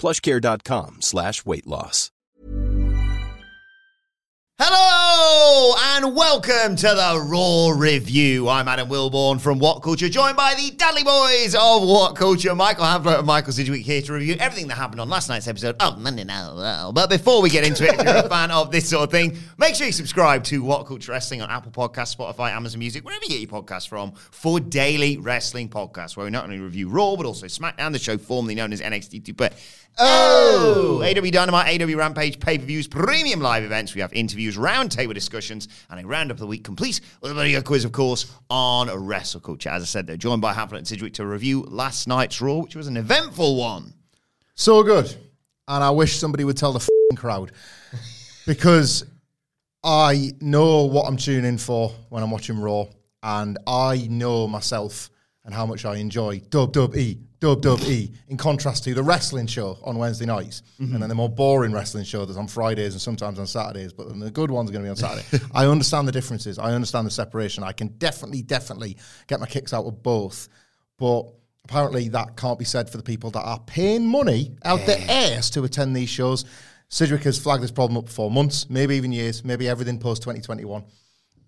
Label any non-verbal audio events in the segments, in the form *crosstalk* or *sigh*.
plushcare.com slash weight loss. Hello and welcome to the Raw Review. I'm Adam Wilbourn from What Culture, joined by the Dadley Boyz of What Culture, Michael Hamflett and Michael Sidgwick here to review everything that happened on last night's episode of Monday Night Raw. But before we get into it, if you're a *laughs* fan of this sort of thing, make sure you subscribe to What Culture Wrestling on Apple Podcasts, Spotify, Amazon Music, wherever you get your podcasts from, for daily wrestling podcasts where we not only review Raw but also SmackDown, the show formerly known as NXT 2. But Oh! oh! AEW Dynamite, AEW Rampage, pay per views, premium live events. We have interviews, roundtable discussions, and a roundup of the week complete with a video quiz, of course, on Wrestle Culture. As I said, they're joined by Hamflett and Sidgwick to review last night's Raw, which was an eventful one. So good. And I wish somebody would tell the fing crowd *laughs* because I know what I'm tuning in for when I'm watching Raw, and I know myself and how much I enjoy dub dub e dub dub e in contrast to the wrestling show on Wednesday nights. Mm-hmm. and then the more boring wrestling show that's on Fridays and sometimes on Saturdays but the good ones are going to be on Saturday. *laughs* I understand the differences. I understand the separation. I can definitely definitely get my kicks out of both. But apparently that can't be said for the people that are paying money out their ass to attend these shows. Sidgwick has flagged this problem up for months maybe even years maybe everything post 2021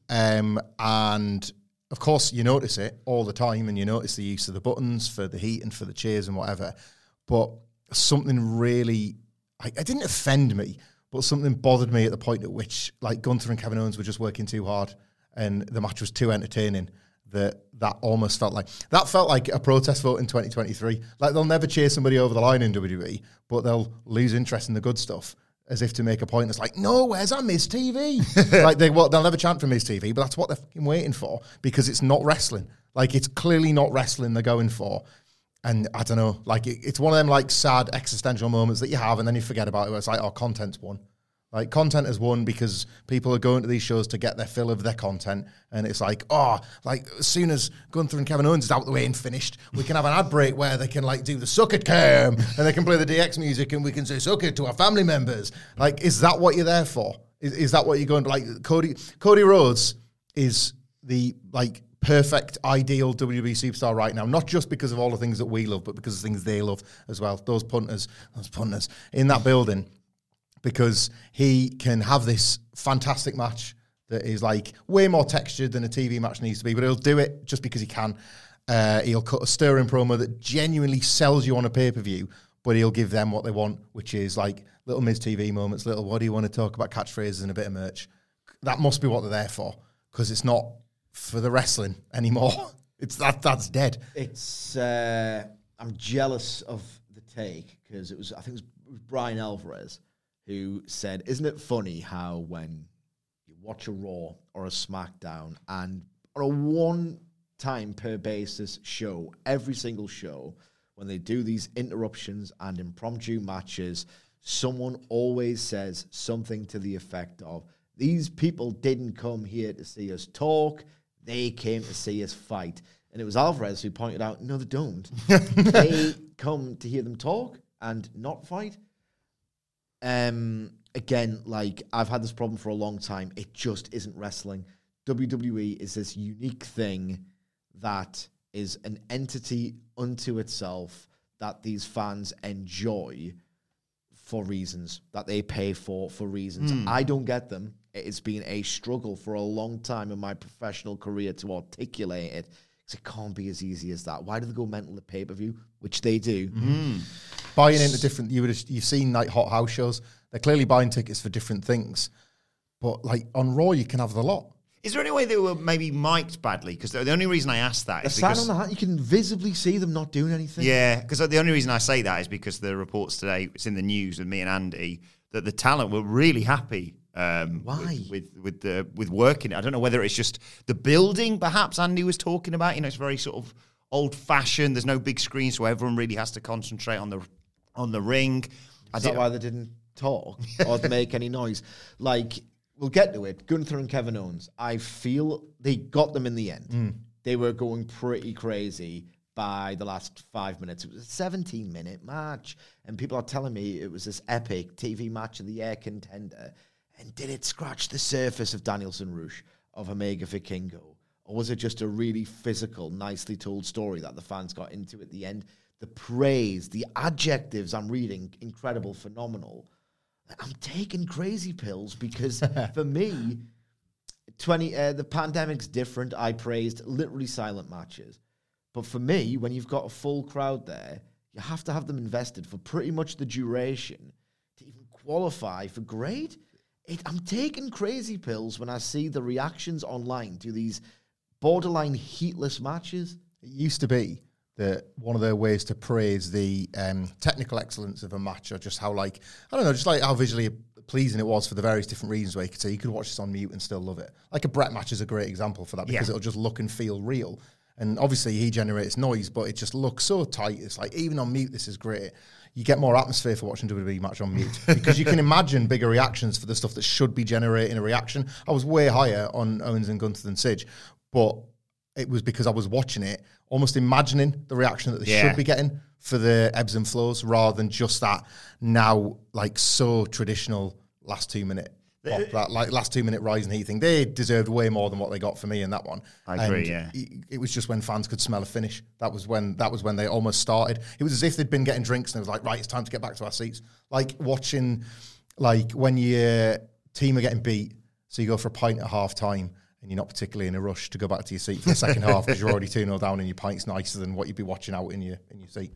um, and of course, you notice it all the time, and you notice the use of the buttons for the heat and for the chairs and whatever. But something really, I, it didn't offend me, but something bothered me at the point at which, like Gunther and Kevin Owens were just working too hard, and the match was too entertaining. That that almost felt like that felt like a protest vote in 2023. Like they'll never cheer somebody over the line in WWE, but they'll lose interest in the good stuff as if to make a point. It's like, no, where's our Miz TV? *laughs* like they, well, they'll never chant for Miz TV, but that's what they're fucking waiting for because it's not wrestling. Like it's clearly not wrestling they're going for. And I don't know, like it, it's one of them like sad existential moments that you have, and then you forget about it. It's like, oh, content's one. Like content has won because people are going to these shows to get their fill of their content, and it's like, oh, like as soon as Gunther and Kevin Owens is out the way and finished, we can have an ad break where they can like do the suck it cam and they can play the DX music and we can say suck it to our family members. Like, is that what you're there for? Is, is that what you're going to like? Cody Cody Rhodes is the like perfect, ideal WWE superstar right now. Not just because of all the things that we love, but because of things they love as well. Those punters, those punters in that building because he can have this fantastic match that is like way more textured than a TV match needs to be, but he'll do it just because he can. Uh, he'll cut a stirring promo that genuinely sells you on a pay per view, but he'll give them what they want, which is like little Miz TV moments, little what do you want to talk about catchphrases and a bit of merch. That must be what they're there for because it's not for the wrestling anymore. *laughs* it's that that's dead. It's uh, I'm jealous of the take because it was I think it was Brian Alvarez who said, Isn't it funny how when you watch a Raw or a SmackDown and on a one time per basis show, every single show, when they do these interruptions and impromptu matches, someone always says something to the effect of, These people didn't come here to see us talk, they came to see us fight. And it was Alvarez who pointed out, No, they don't. *laughs* they come to hear them talk and not fight. Um, again, like I've had this problem for a long time. It just isn't wrestling. WWE is this unique thing that is an entity unto itself that these fans enjoy for reasons that they pay for for reasons. Mm. I don't get them. It's been a struggle for a long time in my professional career to articulate it. Because it can't be as easy as that. Why do they go mental at pay per view? Which they do. Mm. Buying into different, you would have, you've seen like hot house shows. They're clearly buying tickets for different things. But like on Raw, you can have the lot. Is there any way they were maybe mic'd badly? Because the, the only reason I asked that They're because on the hat. You can visibly see them not doing anything. yeah, because the only reason I say that is because the reports today, it's in the news with me and Andy, that the talent were really happy. Um, Why? with, with with the with working? I don't know whether it's just the building. Perhaps Andy was talking about. You know, it's very sort of old fashioned. There's no big screen, so everyone really has to concentrate on the on the ring. I Is that why they didn't talk *laughs* or make any noise? Like, we'll get to it. Gunther and Kevin Owens, I feel they got them in the end. Mm. They were going pretty crazy by the last five minutes. It was a 17 minute match, and people are telling me it was this epic TV match of the year contender. And did it scratch the surface of Danielson Rush, of Omega Vikingo? Or was it just a really physical, nicely told story that the fans got into at the end? The praise, the adjectives I'm reading, incredible, phenomenal. I'm taking crazy pills because *laughs* for me, 20 uh, the pandemic's different. I praised literally silent matches. But for me, when you've got a full crowd there, you have to have them invested for pretty much the duration to even qualify for grade. It, I'm taking crazy pills when I see the reactions online to these borderline heatless matches. It used to be that one of their ways to praise the um, technical excellence of a match, or just how like I don't know, just like how visually pleasing it was for the various different reasons. Where you could say you could watch this on mute and still love it. Like a Brett match is a great example for that because Yeah. it'll just look and feel real. And obviously he generates noise, but it just looks so tight. It's like even on mute, this is great. You get more atmosphere for watching WWE match on mute *laughs* because you can imagine bigger reactions for the stuff that should be generating a reaction. I was way higher on Owens and Gunther than Sidge, but it was because I was watching it, almost imagining the reaction that they Yeah. should be getting for the ebbs and flows, rather than just that now like so traditional last two minute. pop, uh, that like last two minute rise and heat thing, they deserved way more than what they got for me in that one. I agree, And yeah. it, it was just when fans could smell a finish. That was when that was when they almost started. It was as if they'd been getting drinks and it was like, right, it's time to get back to our seats. Like watching, like when your team are getting beat, so you go for a pint at half time and you're not particularly in a rush to go back to your seat for the second half because you're already 2 0 down and your pint's nicer than what you'd be watching out in your in your seat.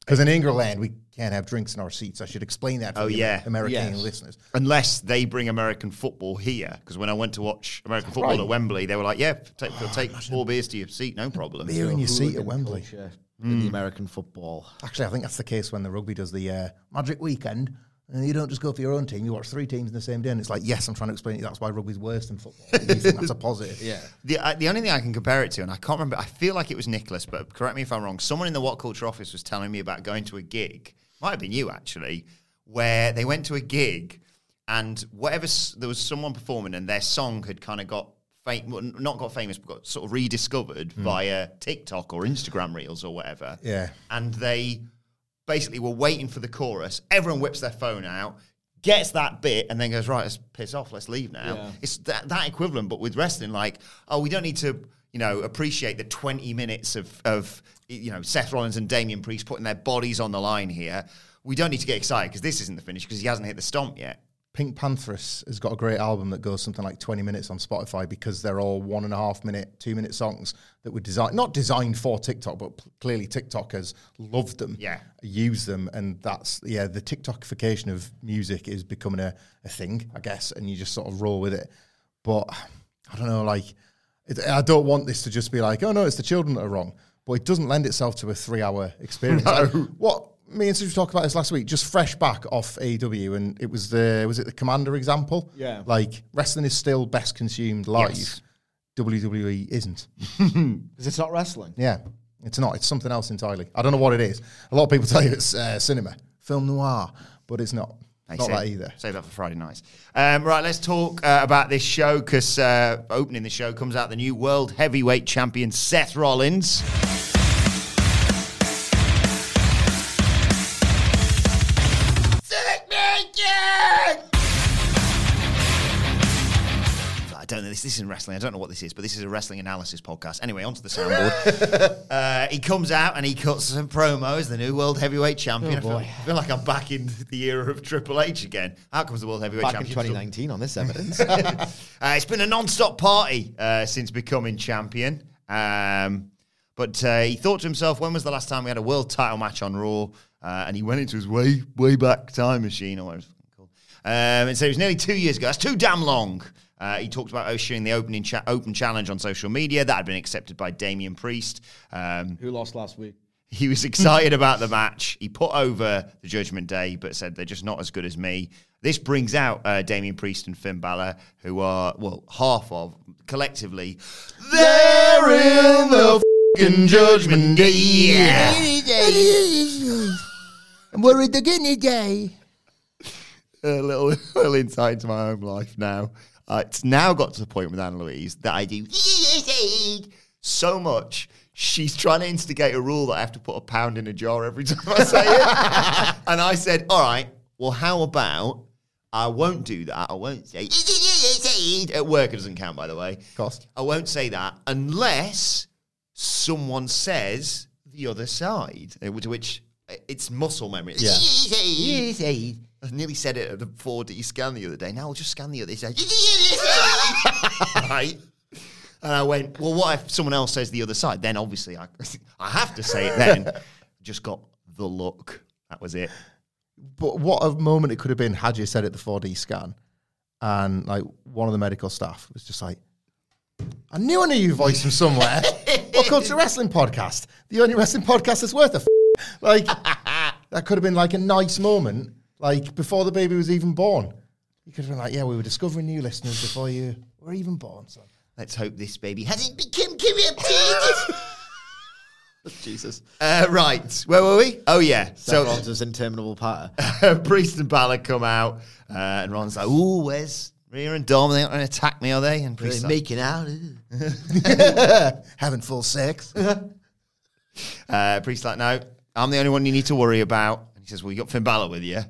Because in England, we can't have drinks in our seats. I should explain that for Oh, the yeah. American Yes. listeners. unless they bring American football here. Because when I went to watch American football Right. at Wembley, they were like, "Yeah, take take four beers to your seat, no problem." Beer in your seat at Wembley. culture in the American football. Actually, I think that's the case when the rugby does the uh, Magic Weekend. And you don't just go for your own team, you watch three teams in the same day. And it's like, yes, I'm trying to explain to you that's why rugby's worse than football. you think that's a positive. *laughs* Yeah. The uh, the only thing I can compare it to, and I can't remember, I feel like it was Nicholas, but correct me if I'm wrong. Someone in the What Culture office was telling me about going to a gig, might have been you actually, where they went to a gig and whatever there was someone performing and their song had kind of got well, not got famous, but got sort of rediscovered via TikTok or Instagram Reels or whatever. Yeah. and they basically were waiting for the chorus. Everyone whips their phone out, gets that bit, and then goes, right, let's piss off, let's leave now. Yeah. It's that, that equivalent, but with wrestling, like, oh, we don't need to, you know, appreciate the 20 minutes of, of you know, Seth Rollins and Damian Priest putting their bodies on the line here. We don't need to get excited because this isn't the finish because he hasn't hit the stomp yet. Pink Pantheress has got a great album that goes something like 20 minutes on Spotify because they're all one and a half minute, two minute songs that were designed, not designed for TikTok, but p- clearly TikTok has loved them, Yeah. use them. And that's, yeah, the TikTokification of music is becoming a, a thing, I guess, and you just sort of roll with it. But I don't know, like, it, I don't want this to just be like, oh no, it's the children that are wrong. But it doesn't lend itself to a three hour experience. *laughs* Like, what me and Steve talked about this last week, just fresh back off AEW, and it was the was it the Commander example? Yeah. Like wrestling is still best consumed live. Yes. WWE isn't. *laughs* Because it's not wrestling. Yeah, it's not. It's something else entirely. I don't know what it is. A lot of people *laughs* tell you it's uh, cinema, film noir, but it's not. Hey, not save- that either. Save that for Friday nights. Um, right, let's talk uh, about this show because uh, opening the show comes out the new World Heavyweight Champion Seth Rollins. Don't know this. This isn't wrestling. I don't know what this is, but this is a wrestling analysis podcast. Anyway, onto the soundboard. *laughs* uh, he comes out and he cuts some promos. The new world heavyweight champion. I, feel, I feel like I'm back in the era of Triple H again. Out comes the world heavyweight Back in champion. 2019 on this *laughs* evidence. Uh, it's been a non-stop party uh, since becoming champion. Um, but uh, he thought to himself, when was the last time we had a world title match on Raw? Uh, and he went into his way, way back time machine, or whatever it's called. Um, and so it was nearly two years ago. That's too damn long. Uh, he talked about issuing the opening cha- open challenge on social media that had been accepted by Damian Priest. Um, Who lost last week? he was excited about the match. He put over the Judgment Day, but said they're just not as good as me. This brings out uh, Damian Priest and Finn Balor, who are well half of collectively. They're in the fucking Judgment Day. I'm worried they're getting day. a little, *laughs* little insight into my own life now. Uh, it's now got to the point with Anna Louise that I do so much. She's trying to instigate a rule that I have to put a pound in a jar every time I say it. *laughs* and I said, all right, well, how about I won't do that. I won't say at work. It doesn't count, by the way. Cost. I won't say that unless someone says the other side, to which it's muscle memory. Yeah. I nearly said it at the 4D scan the other day. Now I'll just scan the other side. *laughs* right. And I went, well, what if someone else says the other side? Then obviously I, *laughs* I have to say it then. just got the look. That was it. But what a moment it could have been had you said it the 4D scan, and like one of the medical staff was just like, "I knew I knew your voice from somewhere." Welcome to Wrestling Podcast, the only wrestling podcast that's worth a f- like. *laughs* that could have been like a nice moment, like before the baby was even born. You could have been like, "Yeah, we were discovering new listeners before you were even born." So Let's hope this baby hasn't become corrupted. *laughs* Jesus. Uh, right. Where were we? Oh, yeah. So So Rollins' interminable patter. *laughs* Priest and Balor come out, uh, and Ron's like, "Ooh, where's Rhea and Dom? They aren't going to attack me, are they?" And Priest's like, making out. *laughs* having full sex. uh, Priest's like, "No, I'm the only one you need to worry about." And he says, "Well, you got Finn Balor with you."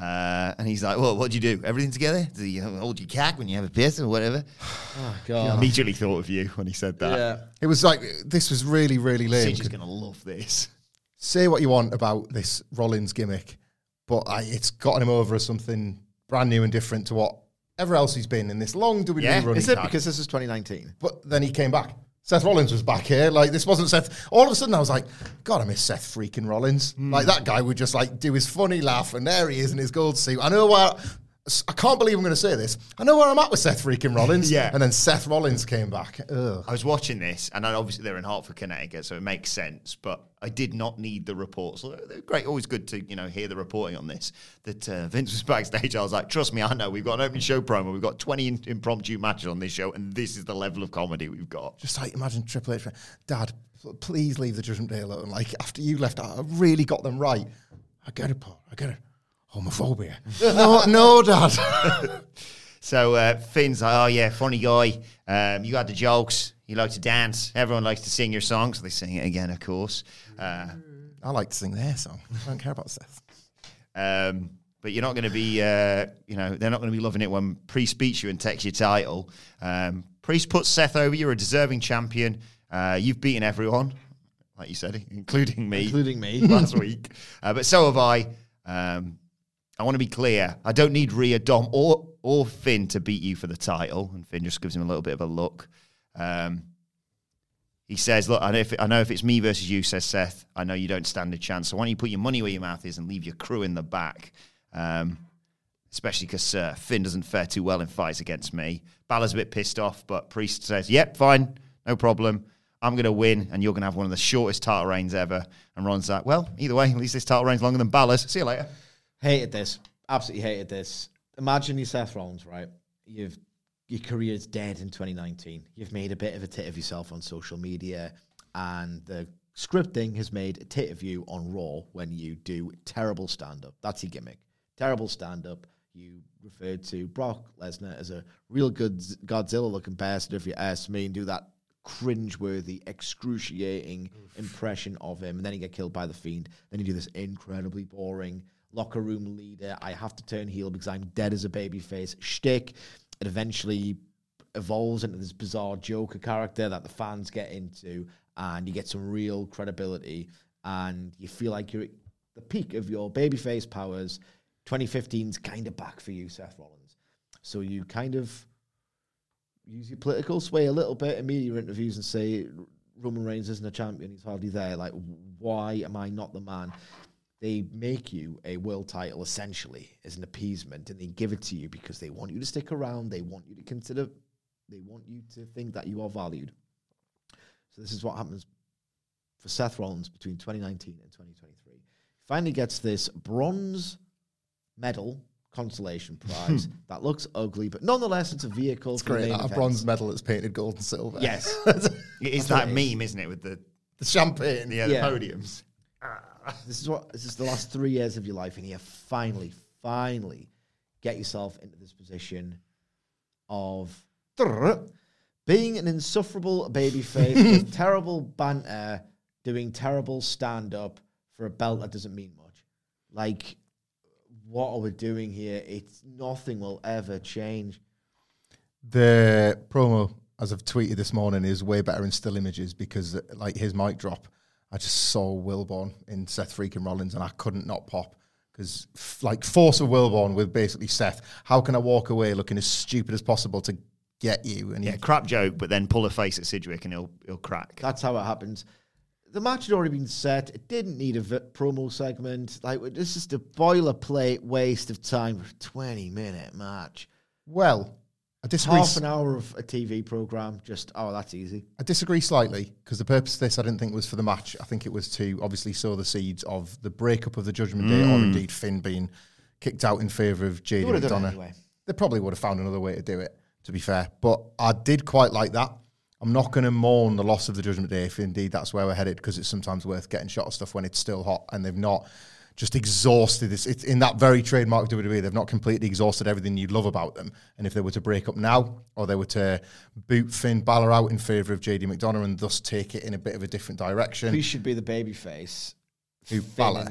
Uh, and he's like, "Well, what'd you do? Everything together? Do you hold your cack when you have a piss or whatever?" *sighs* Oh, *sighs* I God. immediately thought of you when he said that. Yeah. It was like this was really, really lame. She's going to love this. say what you want about this Rollins gimmick, but I, it's gotten him over as something brand new and different to whatever else he's been in this long WWE Yeah. run. Is it had. because this is 2019? But then he came back. Seth Rollins was back here. Like this wasn't Seth. All of a sudden, I was like, God, I miss Seth freaking Rollins. Hmm. Like that guy would just like do his funny laugh, and there he is in his gold suit. I know where. I can't believe I'm going to say this. I know where I'm at with Seth freaking Rollins. *laughs* Yeah. And then Seth Rollins came back. Ugh. I was watching this, and I- obviously they're in Hartford, Connecticut, so it makes sense. But I did not need the reports. They're great, always good to you know hear the reporting on this. That uh, Vince was backstage. I was like, trust me, I know. We've got an opening show promo. We've got twenty in- impromptu matches on this show, and this is the level of comedy we've got. Just like imagine Triple H, Dad, please leave the Judgment Day alone. Like after you left, I really got them right. I get it, Paul. I get it. Homophobia. no, no, Dad. *laughs* So uh, Finn's like, oh yeah, funny guy. Um, you got the jokes. You like to dance. Everyone likes to sing your song, so they sing it again, of course. Uh, I like to sing their song. I don't care about Seth. Um, but you're not going to be, uh, you know, they're not going to be loving it when Priest beats you and takes your title. Um, Priest puts Seth over. You're a deserving champion. Uh, you've beaten everyone, like you said, including me, Including me. *laughs* last week. Uh, but so have I. Um, I want to be clear. I don't need Rhea, Dom, or or Finn to beat you for the title. And Finn just gives him a little bit of a look. Um, he says, "Look, I know, if, I know if it's me versus you," says Seth. I know you don't stand a chance. So why don't you put your money where your mouth is and leave your crew in the back? Um, especially because uh, Finn doesn't fare too well in fights against me. Balor's a bit pissed off, but Priest says, "Yep, fine, no problem. I'm going to win, and you're going to have one of the shortest title reigns ever." And Ron's like, "Well, either way, at least this title reign's longer than Balor's. See you later." Hated this. Absolutely hated this. Imagine you Seth Rollins, right? You've your career's dead in 2019. You've made a bit of a tit of yourself on social media, and the scripting has made a tit of you on Raw when you do terrible stand up. That's your gimmick. Terrible stand up. You referred to Brock Lesnar as a real good Godzilla looking bastard, if you ask me, and do that cringe-worthy, excruciating impression of him, and then you get killed by the Fiend. Then you do this incredibly boring locker room leader. I have to turn heel because I'm dead as a babyface shtick. It eventually evolves into this bizarre Joker character that the fans get into, and you get some real credibility, and you feel like you're at the peak of your babyface powers. 2015's kind of back for you, Seth Rollins. So you kind of use your political sway a little bit in media interviews and say Roman Reigns isn't a champion; he's hardly there. Like, why am I not the man? They make you a world title essentially as an appeasement, and they give it to you because they want you to stick around. They want you to consider. They want you to think that you are valued. So this is what happens for Seth Rollins between 2019 and 2023. He finally gets this bronze medal consolation *laughs* prize that looks ugly, but nonetheless it's a vehicle It's for great, a event. bronze medal that's painted gold and silver. Yes. *laughs* It's that what it is. meme, isn't it, with the the champagne. yeah, Yeah. the podiums. Ah. *laughs* this is what this is the last three years of your life, and you finally, finally get yourself into this position of being an insufferable babyface *laughs* with terrible banter, doing terrible stand up for a belt that doesn't mean much. Like, what are we doing here? It's nothing will ever change. The promo, as I've tweeted this morning, is way better in still images because, like his mic drop, I just saw Wilbourn in Seth freaking Rollins, and I couldn't not pop because, like, force of Wilbourn with basically Seth. How can I walk away looking as stupid as possible to get you? And he, Yeah, crap joke, but then pull a face at Sidgwick and he'll he'll crack. That's how it happens. The match had already been set. It didn't need a v- promo segment. Like this is the boilerplate waste of time for a twenty-minute match. well, I disagree. Half an hour of a TV program. Just oh, that's easy. I disagree slightly because the purpose of this I didn't think was for the match. I think it was to obviously sow the seeds of the breakup of the Judgment Day, or mm. indeed Finn being kicked out in favour of JD would've done it McDonagh. anyway. They probably would have found another way to do it, to be fair. But I did quite like that. I'm not going to mourn the loss of the Judgment Day if indeed that's where we're headed because it's sometimes worth getting shot of stuff when it's still hot and they've not just exhausted this. It's in that very trademark WWE. They've not completely exhausted everything you love about them. And if they were to break up now, or they were to boot Finn Balor out in favour of JD McDonagh and thus take it in a bit of a different direction, Who should be the babyface? Who, Finn Balor?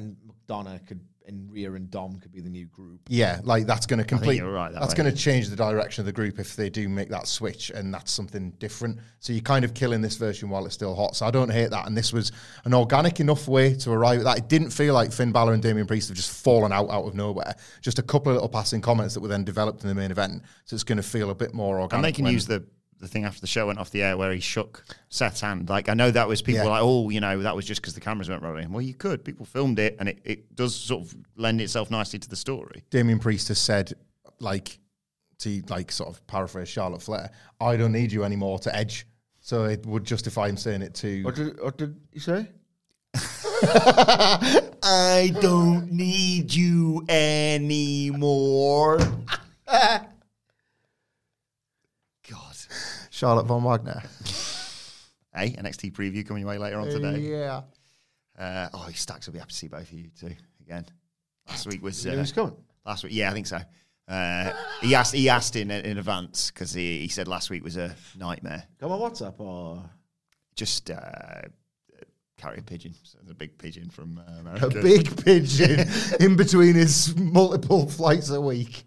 McDonagh could, and Rhea and Dom could be the new group. Yeah, like that's going to complete. right that that's going to change the direction of the group if they do make that switch, and that's something different. So you're kind of killing this version while it's still hot. So I don't hate that, and this was an organic enough way to arrive at that. It didn't feel like Finn Balor and Damian Priest have just fallen out out of nowhere. Just a couple of little passing comments that were then developed in the main event. So it's going to feel a bit more organic. And they can use the the thing after the show went off the air where he shook Seth's hand. Like I know that was people Yeah. like, oh, you know, that was just because the cameras weren't rolling. Well, you could. People filmed it, and it, it does sort of lend itself nicely to the story. Damian Priest has said, like, to like sort of paraphrase Charlotte Flair, I don't need you anymore to edge. So it would justify him saying it to. did, what did you say? *laughs* I don't need you anymore. *laughs* God. Charlotte Von Wagner. *laughs* Hey, NXT preview coming your way later on today. Yeah. Uh, oh, he stacks. I'll be happy to see both of you too again. Last week was uh, who's coming? last week. Yeah, I think so. Uh, he asked. He asked in in advance because he, he said last week was a nightmare. Come on WhatsApp or Just uh, carry a pigeon. So there's a big pigeon from uh, A big *laughs* pigeon in between his multiple flights a week.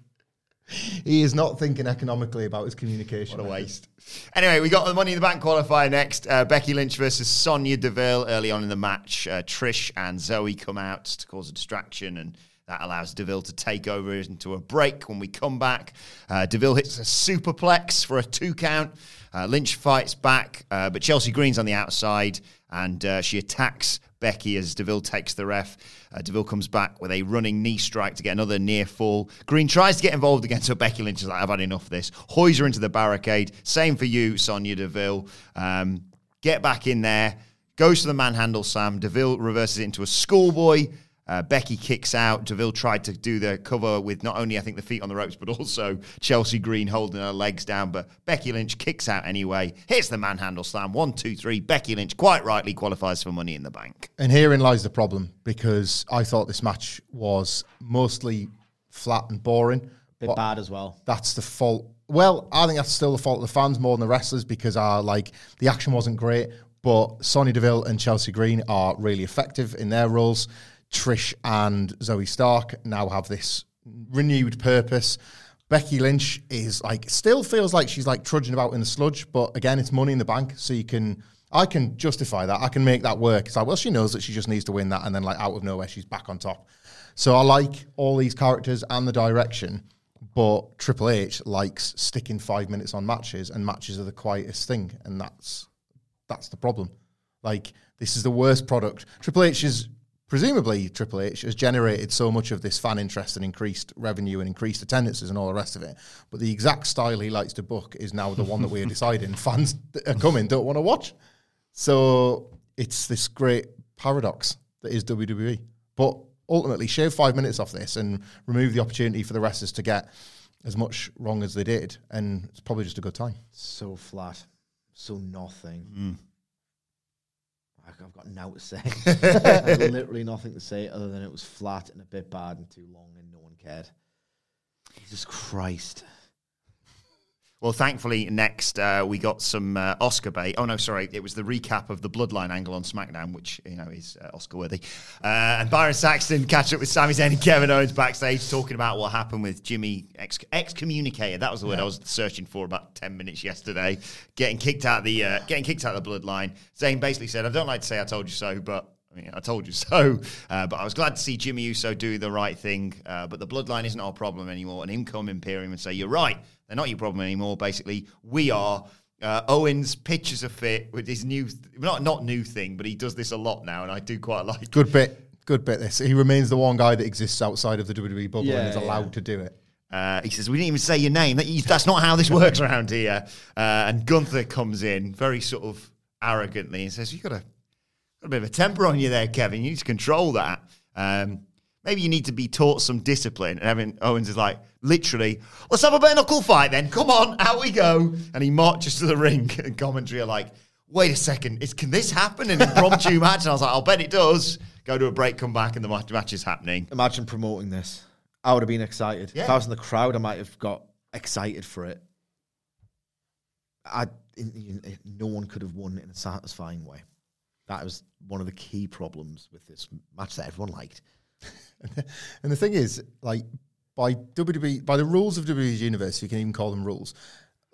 He is not thinking economically about his communication. What a waste. Anyway, we got the Money in the Bank qualifier next. Uh, Becky Lynch versus Sonya Deville early on in the match. Uh, Trish and Zoe come out to cause a distraction, and that allows Deville to take over into a break. When we come back, uh, Deville hits a superplex for a two count. Uh, Lynch fights back, uh, but Chelsea Green's on the outside, and uh, she attacks Becky as Deville takes the ref. Uh, Deville comes back with a running knee strike to get another near fall. Green tries to get involved again, so Becky Lynch is like, I've had enough of this. Hoys her into the barricade. Same for you, Sonya Deville. Um, get back in there. Goes to the manhandle, Sam. Deville reverses it into a schoolboy. Uh, Becky kicks out. Deville tried to do the cover with not only, I think, the feet on the ropes, but *laughs* also Chelsea Green holding her legs down. But Becky Lynch kicks out anyway. Hits the manhandle slam. One, two, three. Becky Lynch quite rightly qualifies for Money in the Bank. And herein lies the problem because I thought this match was mostly flat and boring. bit bad as well. that's the fault. Well, I think that's still the fault of the fans more than the wrestlers because uh, like the action wasn't great, but Sonya Deville and Chelsea Green are really effective in their roles. Trish and Zoe Stark now have this renewed purpose. Becky Lynch is like still feels like she's like trudging about in the sludge, but again, it's money in the bank, so you can I can justify that. I can make that work. It's like, well, she knows that she just needs to win that, and then like out of nowhere, she's back on top. So I like all these characters and the direction, but Triple H likes sticking five minutes on matches, and matches are the quietest thing, and that's that's the problem. Like this is the worst product. Triple H is presumably Triple H has generated so much of this fan interest and increased revenue and increased attendances and all the rest of it. But the exact style he likes to book is now the one that we're *laughs* deciding fans are coming don't want to watch. So it's this great paradox that is WWE. But ultimately, shave five minutes off this and remove the opportunity for the wrestlers to get as much wrong as they did, and it's probably just a good time. So flat, so nothing. Like, I've got now to say. *laughs* *laughs* Literally nothing to say other than it was flat and a bit bad and too long and no one cared. Jesus Christ. Well, thankfully, next uh, we got some uh, Oscar bait. Oh no, sorry, it was the recap of the Bloodline angle on SmackDown, which you know is uh, Oscar worthy. Uh, and Byron Saxton catch up with Sami Zayn and Kevin Owens backstage, talking about what happened with Jimmy ex- excommunicated. That was the word I was searching for about ten minutes yesterday. Getting kicked out of the uh, getting kicked out of the Bloodline. Zayn basically said, "I don't like to say I told you so, but." I mean, I told you so. Uh, but I was glad to see Jimmy Uso do the right thing. Uh, but the bloodline isn't our problem anymore. And him come Imperium and say, You're right. They're not your problem anymore. Basically, we are. Uh, Owens pitches a fit with his new, not not new thing, but he does this a lot now, and I do quite like. it. Good bit, good bit. This he remains the one guy that exists outside of the WWE bubble Yeah, and is allowed yeah. to do it. Uh, he says, "We didn't even say your name. That, that's not how this works around here." Uh, and Gunther comes in very sort of arrogantly and says, "You got a, got a bit of a temper on you there, Kevin. You need to control that. Um, maybe you need to be taught some discipline." And Kevin Owens is like, literally, "Let's have a bare knuckle fight then. Come on, out we go." And he marches to the ring. *laughs* And commentary are like, "Wait a second, is, can this happen in an impromptu *laughs* match?" And I was like, "I'll bet it does." Go to a break, come back, and the match, match is happening. Imagine promoting this. I would have been excited. If I was in the crowd, I might have got excited for it. I, no one could have won in a satisfying way. That was one of the key problems with this match that everyone liked. And the thing is, like by WWE, by the rules of WWE's universe, if you can even call them rules,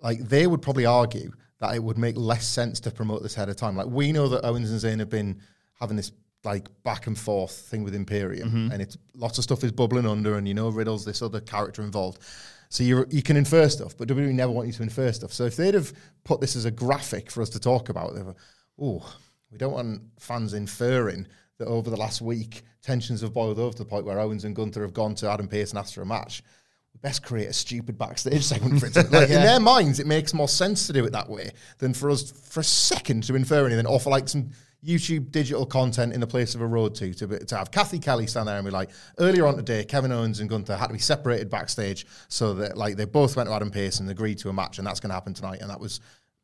like they would probably argue that it would make less sense to promote this ahead of time. Like we know that Owens and Zayn have been having this like back and forth thing with Imperium, mm-hmm. and it's lots of stuff is bubbling under, and you know Riddle's this other character involved. So you you can infer stuff, but WWE never want you to infer stuff. So if they'd have put this as a graphic for us to talk about, they'd have, oh, we don't want fans inferring that over the last week tensions have boiled over to the point where Owens and Gunther have gone to Adam Pearce and asked for a match. We best create a stupid backstage segment for it. *laughs* Like in their minds, it makes more sense to do it that way than for us for a second to infer anything or for like some YouTube digital content in the place of a road to to, to have Cathy Kelley stand there and be like, earlier on today, Kevin Owens and Gunther had to be separated backstage so that like they both went to Adam Pearce and agreed to a match, and that's going to happen tonight, and that was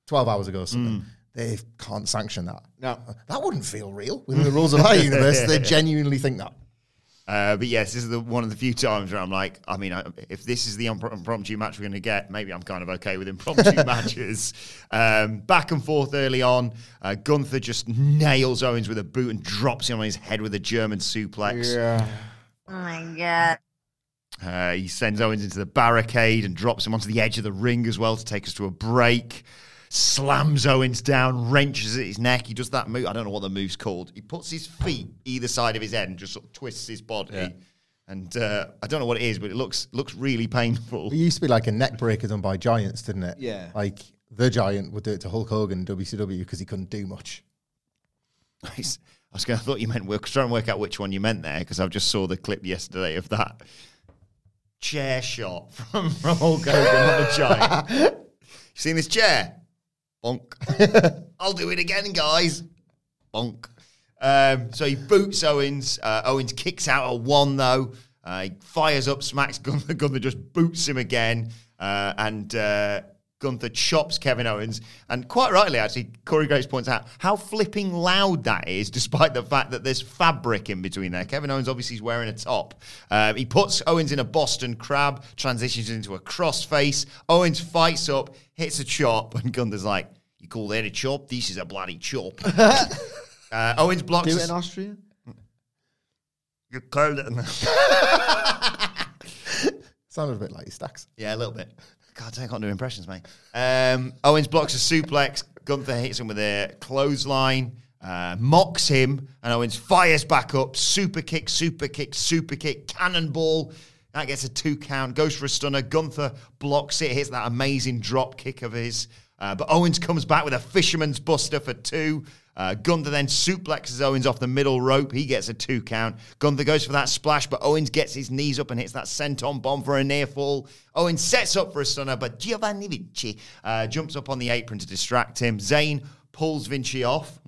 twelve hours ago. or Something hmm. They can't sanction that. No. that wouldn't feel real within the rules of our *laughs* universe. They genuinely think that. Uh, but yes, this is the, one of the few times where I'm like, I mean, I, if this is the impr- impromptu match we're going to get, maybe I'm kind of okay with impromptu *laughs* matches. Um, back and forth early on, uh, Gunther just nails Owens with a boot and drops him on his head with a German suplex. Yeah. Oh my god. Uh, he sends Owens into the barricade and drops him onto the edge of the ring as well to take us to a break. Slams Owens down, wrenches at his neck. He does that move. I don't know what the move's called. He puts his feet either side of his head and just sort of twists his body. And uh, I don't know what it is, but it looks looks really painful. It used to be like a neck breaker done by giants, didn't it? Yeah. Like the giant would do it to Hulk Hogan WCW because he couldn't do much. *laughs* I was going. I thought you meant. We're trying to work out which one you meant there because I just saw the clip yesterday of that chair shot from *laughs* from Hulk Hogan on the giant. *laughs* You seen this chair? Bonk. *laughs* I'll do it again, guys. Bonk. Um, so he boots Owens. Uh, Owens kicks out a one though. Uh, he fires up, smacks *laughs* Gunther. Gunther just boots him again, uh, and uh, Gunther chops Kevin Owens. And quite rightly, actually, Corey Graves points out how flipping loud that is, despite the fact that there's fabric in between there. Kevin Owens obviously is wearing a top. Um, he puts Owens in a Boston crab, transitions into a crossface. Owens fights up, hits a chop, and Gunther's like, "You call that a chop? This is a bloody chop." *laughs* uh, Owens blocks. Do it in Austria? you called it. *laughs* Sounded a bit like he stacks. Yeah, a little bit. God, I can't do impressions, mate. Um, Owens blocks a suplex. Gunther hits him with a clothesline, uh, mocks him, and Owens fires back up. Super kick, super kick, super kick, cannonball. That gets a two count. Goes for a stunner. Gunther blocks it, hits that amazing drop kick of his. Uh, but Owens comes back with a fisherman's buster for two. Uh, Gunther then suplexes Owens off the middle rope. He gets a two count. Gunther goes for that splash, but Owens gets his knees up and hits that senton bomb for a near fall. Owens sets up for a stunner, but Giovanni Vinci uh, jumps up on the apron to distract him. Zayn pulls Vinci off,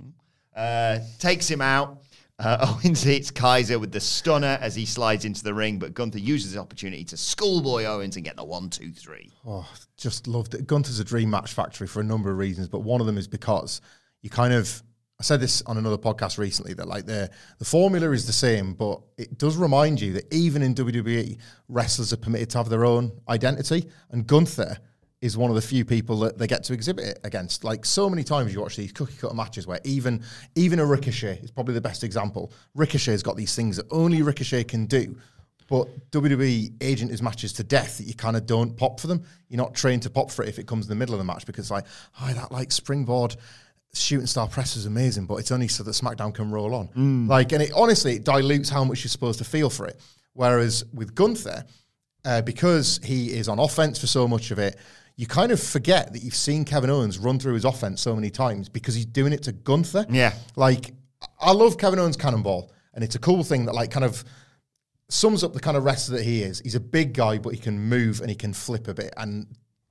uh, takes him out. Uh, *laughs* Owens hits Kaiser with the stunner as he slides into the ring, but Gunther uses the opportunity to schoolboy Owens and get the one, two, three. Oh, just loved it. Gunther's a dream match factory for a number of reasons, but one of them is because you kind of. I said this on another podcast recently that like the the formula is the same, but it does remind you that even in WWE, wrestlers are permitted to have their own identity, and Gunther is one of the few people that they get to exhibit it against. Like so many times you watch these cookie cutter matches where even even a Ricochet is probably the best example. Ricochet's got these things that only Ricochet can do. But WWE agent his matches to death that you kind of don't pop for them. You're not trained to pop for it if it comes in the middle of the match because like, oh, that like springboard shooting star press is amazing, but it's only so that SmackDown can roll on. Like, and it honestly it dilutes how much you're supposed to feel for it. Whereas with Gunther, uh, because he is on offense for so much of it, you kind of forget that you've seen Kevin Owens run through his offense so many times because he's doing it to Gunther. Yeah. Like, I love Kevin Owens' cannonball, and it's a cool thing that, like, kind of sums up the kind of wrestler that he is. He's a big guy, but he can move and he can flip a bit. And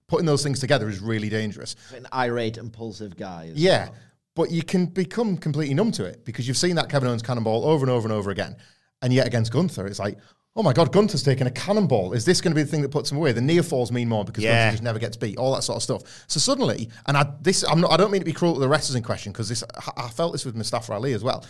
putting those things together is really dangerous. An irate, impulsive guy. Yeah, well. but you can become completely numb to it because you've seen that Kevin Owens cannonball over and over and over again. And yet against Gunther, it's like, oh my God, Gunther's taking a cannonball. Is this going to be the thing that puts him away? The near falls mean more because Yeah. Gunther just never gets beat, all that sort of stuff. So suddenly, and I this I'm not I don't mean to be cruel to the wrestlers in question because this I I felt this with Mustafa Ali as well.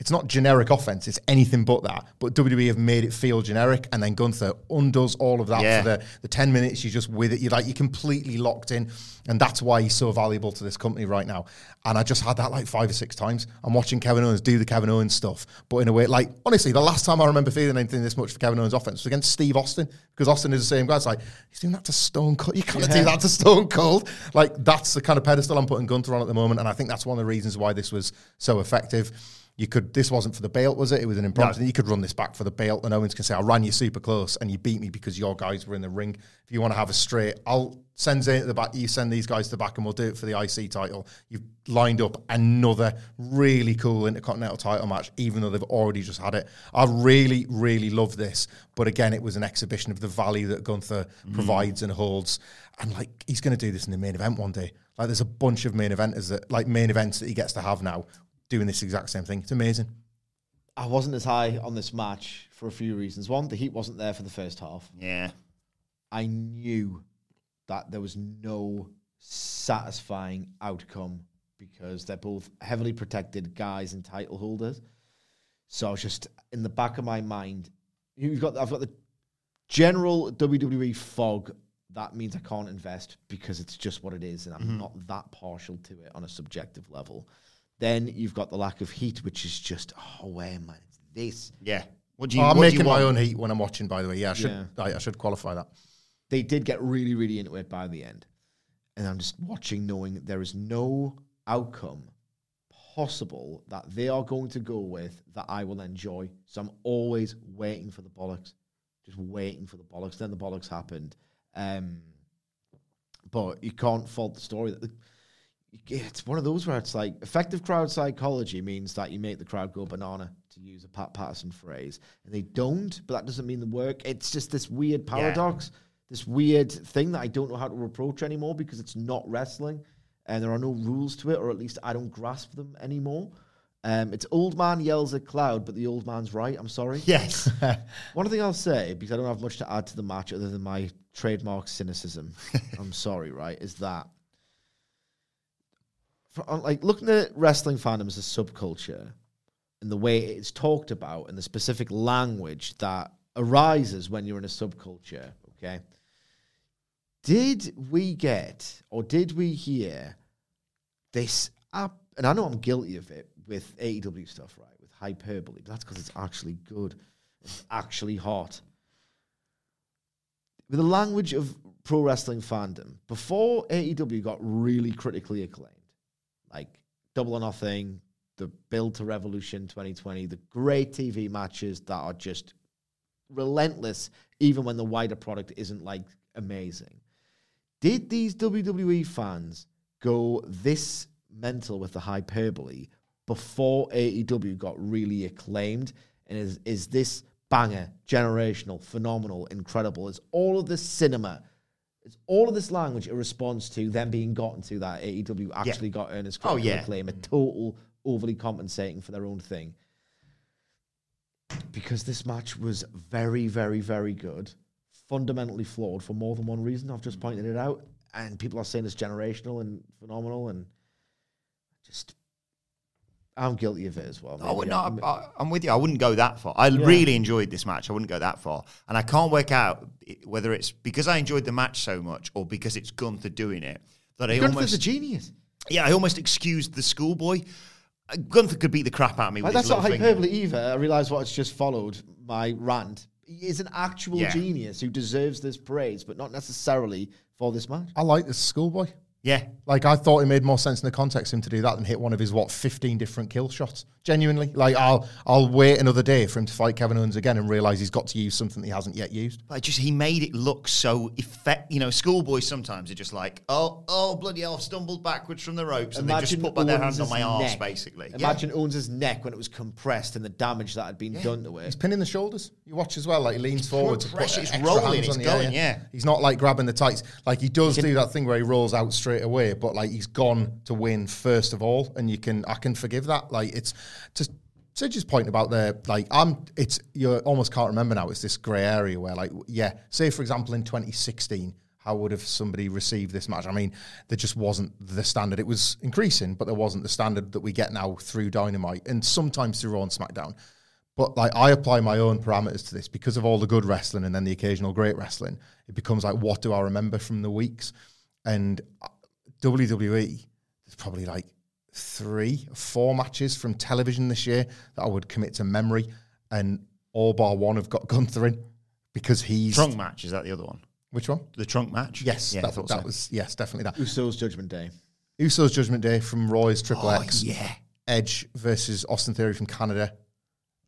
It's not generic offense, it's anything but that. But WWE have made it feel generic, and then Gunther undoes all of that Yeah. for the the 10 minutes you're just with it. You're like, you're completely locked in. And that's why he's so valuable to this company right now. And I just had that like five or six times. I'm watching Kevin Owens do the Kevin Owens stuff, but in a way, like, honestly, the last time I remember feeling anything this much for Kevin Owens' offense was against Steve Austin, because Austin is the same guy. It's like, he's doing that to Stone Cold. You can't do that to Stone Cold. Like, that's the kind of pedestal I'm putting Gunther on at the moment. And I think that's one of the reasons why this was so effective. You could. This wasn't for the belt, was it? It was an impromptu. You could run this back for the belt, and Owens can say, "I ran you super close, and you beat me because your guys were in the ring." If you want to have a straight, I'll send Zayn to the back. You send these guys to the back, and we'll do it for the IC title. You've lined up another really cool Intercontinental title match, even though they've already just had it. I really, really love this, but again, it was an exhibition of the value that Gunther mm. provides and holds, and like he's going to do this in the main event one day. Like, there's a bunch of main eventers that, like main events that he gets to have now doing this exact same thing. It's amazing. I wasn't as high on this match for a few reasons. One, the heat wasn't there for the first half. Yeah. I knew that there was no satisfying outcome because they're both heavily protected guys and title holders. So I was just in the back of my mind, you've got I've got the general WWE fog. That means I can't invest because it's just what it is, and I'm mm-hmm. not that partial to it on a subjective level. Then you've got the lack of heat, which is just oh where man, it's this. Yeah. What do you? Oh, I'm what do you making my want? own heat when I'm watching. By the way, yeah, I should. Yeah. I, I should qualify that. they did get really, really into it by the end. And I'm just watching, knowing there is no outcome possible that they are going to go with that I will enjoy. So I'm always waiting for the bollocks, just waiting for the bollocks. Then the bollocks happened. Um, but you can't fault the story. It's one of those where it's like effective crowd psychology means that you make the crowd go banana, to use a Pat Patterson phrase, and they don't. But that doesn't mean the work. It's just this weird paradox, this weird thing that I don't know how to approach anymore because it's not wrestling, and there are no rules to it, or at least I don't grasp them anymore. Um, it's old man yells at cloud, but the old man's right. I'm sorry. *laughs* Yes. *laughs* One thing I'll say, because I don't have much to add to the match other than my trademark cynicism, *laughs* I'm sorry, right, is that for, like looking at wrestling fandom as a subculture and the way it's talked about and the specific language that arises when you're in a subculture, okay? Did we get or did we hear this up? And I know I'm guilty of it with AEW stuff, right? With hyperbole, but that's because it's actually good. It's actually hot. With the language of pro wrestling fandom, before AEW got really critically acclaimed, like Double or Nothing, the Build to Revolution 2020, the great TV matches that are just relentless, even when the wider product isn't like amazing. Did these WWE fans go this mental with the hyperbole before AEW got really acclaimed? And is is this banger, generational, phenomenal, incredible? Is all of this cinema, is all of this language a response to them being gotten to that AEW actually got earnest Oh, critical yeah. acclaim, a mm. total overly compensating for their own thing? Because this match was very, very, very good, fundamentally flawed for more than one reason. I've just mm. pointed it out, and people are saying it's generational and phenomenal, and just I'm guilty of it as well. I Maybe would I'm- not. I, I'm with you. I wouldn't go that far. I really enjoyed this match. I wouldn't go that far, and I can't work out whether it's because I enjoyed the match so much or because it's Gunther doing it that I Gunther's almost a genius. yeah I almost excused the schoolboy. Uh, Gunther could beat the crap out of me. Like, with his that's not little finger. hyperbole either. I realise what it's just followed my rant. He is an actual Yeah. genius who deserves this praise, but not necessarily for this match. I like this schoolboy. Yeah, Like I thought it made more sense in the context of him to do that than hit one of his what fifteen different kill shots. Genuinely, like I'll I'll wait another day for him to fight Kevin Owens again and realize he's got to use something that he hasn't yet used. But just he made it look so effect. You know, schoolboys sometimes are just like, oh, oh, bloody hell, stumbled backwards from the ropes, and they just put by their hand on Owens' my arse, neck. basically. Yeah. Imagine Owens' neck when it was compressed and the damage that had been done to it. He's pinning the shoulders. You watch as well, like he leans forward to put pressure, it's extra rolling, hands it's on the going, air. yeah. He's not like grabbing the tights. Like he does do that thing where he rolls out straight away, but like he's gone to win first of all, and you can I can forgive that. Like it's just Sidge's point about the like I'm it's you almost can't remember now. It's this grey area where like yeah, say for example in 2016. How would have somebody received this match? I mean, there just wasn't the standard. It was increasing, but there wasn't the standard that we get now through Dynamite and sometimes through Raw and SmackDown. But like I apply my own parameters to this because of all the good wrestling and then the occasional great wrestling. It becomes like, what do I remember from the weeks? And uh, WWE, there's probably like three, four matches from television this year that I would commit to memory, and all bar one have got *laughs* Gunther in because he's trunk match is that the other one? Which one? The trunk match. Yes, yeah, that, that so. was yes, definitely that. Usos Judgment Day. Usos Judgment Day from Roy's Triple Oh, X. yeah. Edge versus Austin Theory from Canada.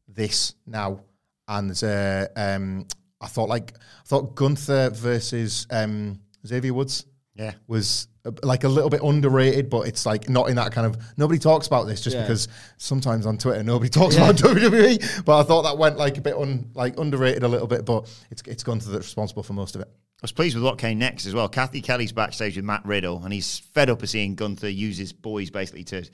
This now, and uh, um, I thought like I thought Gunther versus um, Xavier Woods. Yeah. was uh, like a little bit underrated, but it's like not in that kind of nobody talks about this just Yeah. because sometimes on Twitter nobody *laughs* talks about WWE. But I thought that went like a bit un, like underrated a little bit, but it's it's Gunther that's responsible for most of it. I was pleased with what came next as well. Cathy Kelley's backstage with Matt Riddle, and he's fed up of seeing Gunther use his boys basically to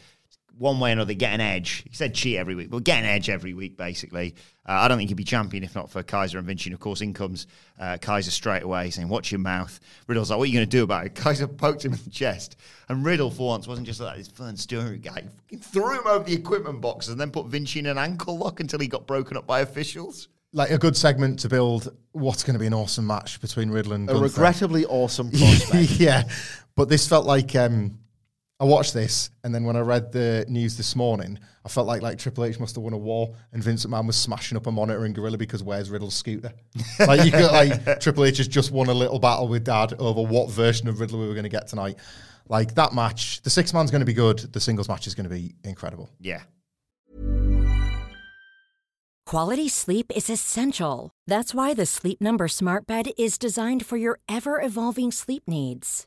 one way or another get an edge. He said cheat every week, but get an edge every week basically. Uh, I don't think he'd be champion if not for Kaiser and Vinci. And of course, in comes uh, Kaiser straight away saying, "Watch your mouth." Riddle's like, "What are you going to do about it?" *laughs* Kaiser poked him in the chest, and Riddle for once wasn't just like this fun story guy. He fucking threw him over the equipment boxes and then put Vinci in an ankle lock until he got broken up by officials. Like a good segment to build what's going to be an awesome match between Riddle and A Gunther. regrettably awesome prospect. *laughs* yeah, but this felt like um, I watched this, and then when I read the news this morning, I felt like like Triple H must have won a war, and Vince McMahon was smashing up a monitor in Gorilla because where's Riddle's scooter? *laughs* like you could like Triple H has just won a little battle with Dad over what version of Riddler we were going to get tonight. Like that match, the six man's going to be good. The singles match is going to be incredible. Yeah. Quality sleep is essential. That's why the Sleep Number Smart Bed is designed for your ever evolving sleep needs.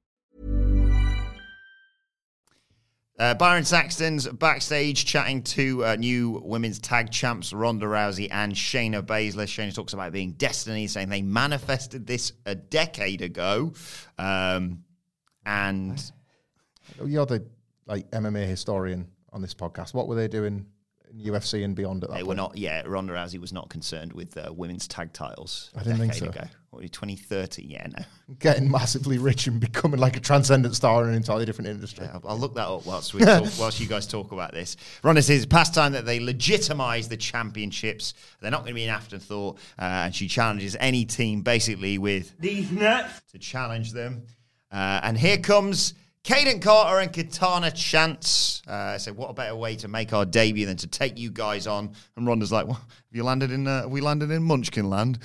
Uh, Byron Saxton's backstage chatting to uh, new women's tag champs Ronda Rousey and Shayna Baszler. Shayna talks about being destiny, saying they manifested this a decade ago. Um, and You're the like MMA historian on this podcast. What were they doing in UFC and beyond at that they were not, yeah, Ronda Rousey was not concerned with uh, women's tag titles. I didn't think so. Ago. What, 2030? Yeah, no. *laughs* getting massively rich and becoming like a transcendent star in an entirely different industry. I'll, I'll look that up whilst we talk, *laughs* whilst you guys talk about this. Ronda says it's past time that they legitimise the championships. They're not going to be an afterthought, uh, and she challenges any team basically with these nuts to challenge them. Uh, and here comes Kayden Carter and Katana Chance. Uh, so what a better way to make our debut than to take you guys on? And Ronda's like, "What? Have you landed in? Uh, have we landed in Munchkin Land?"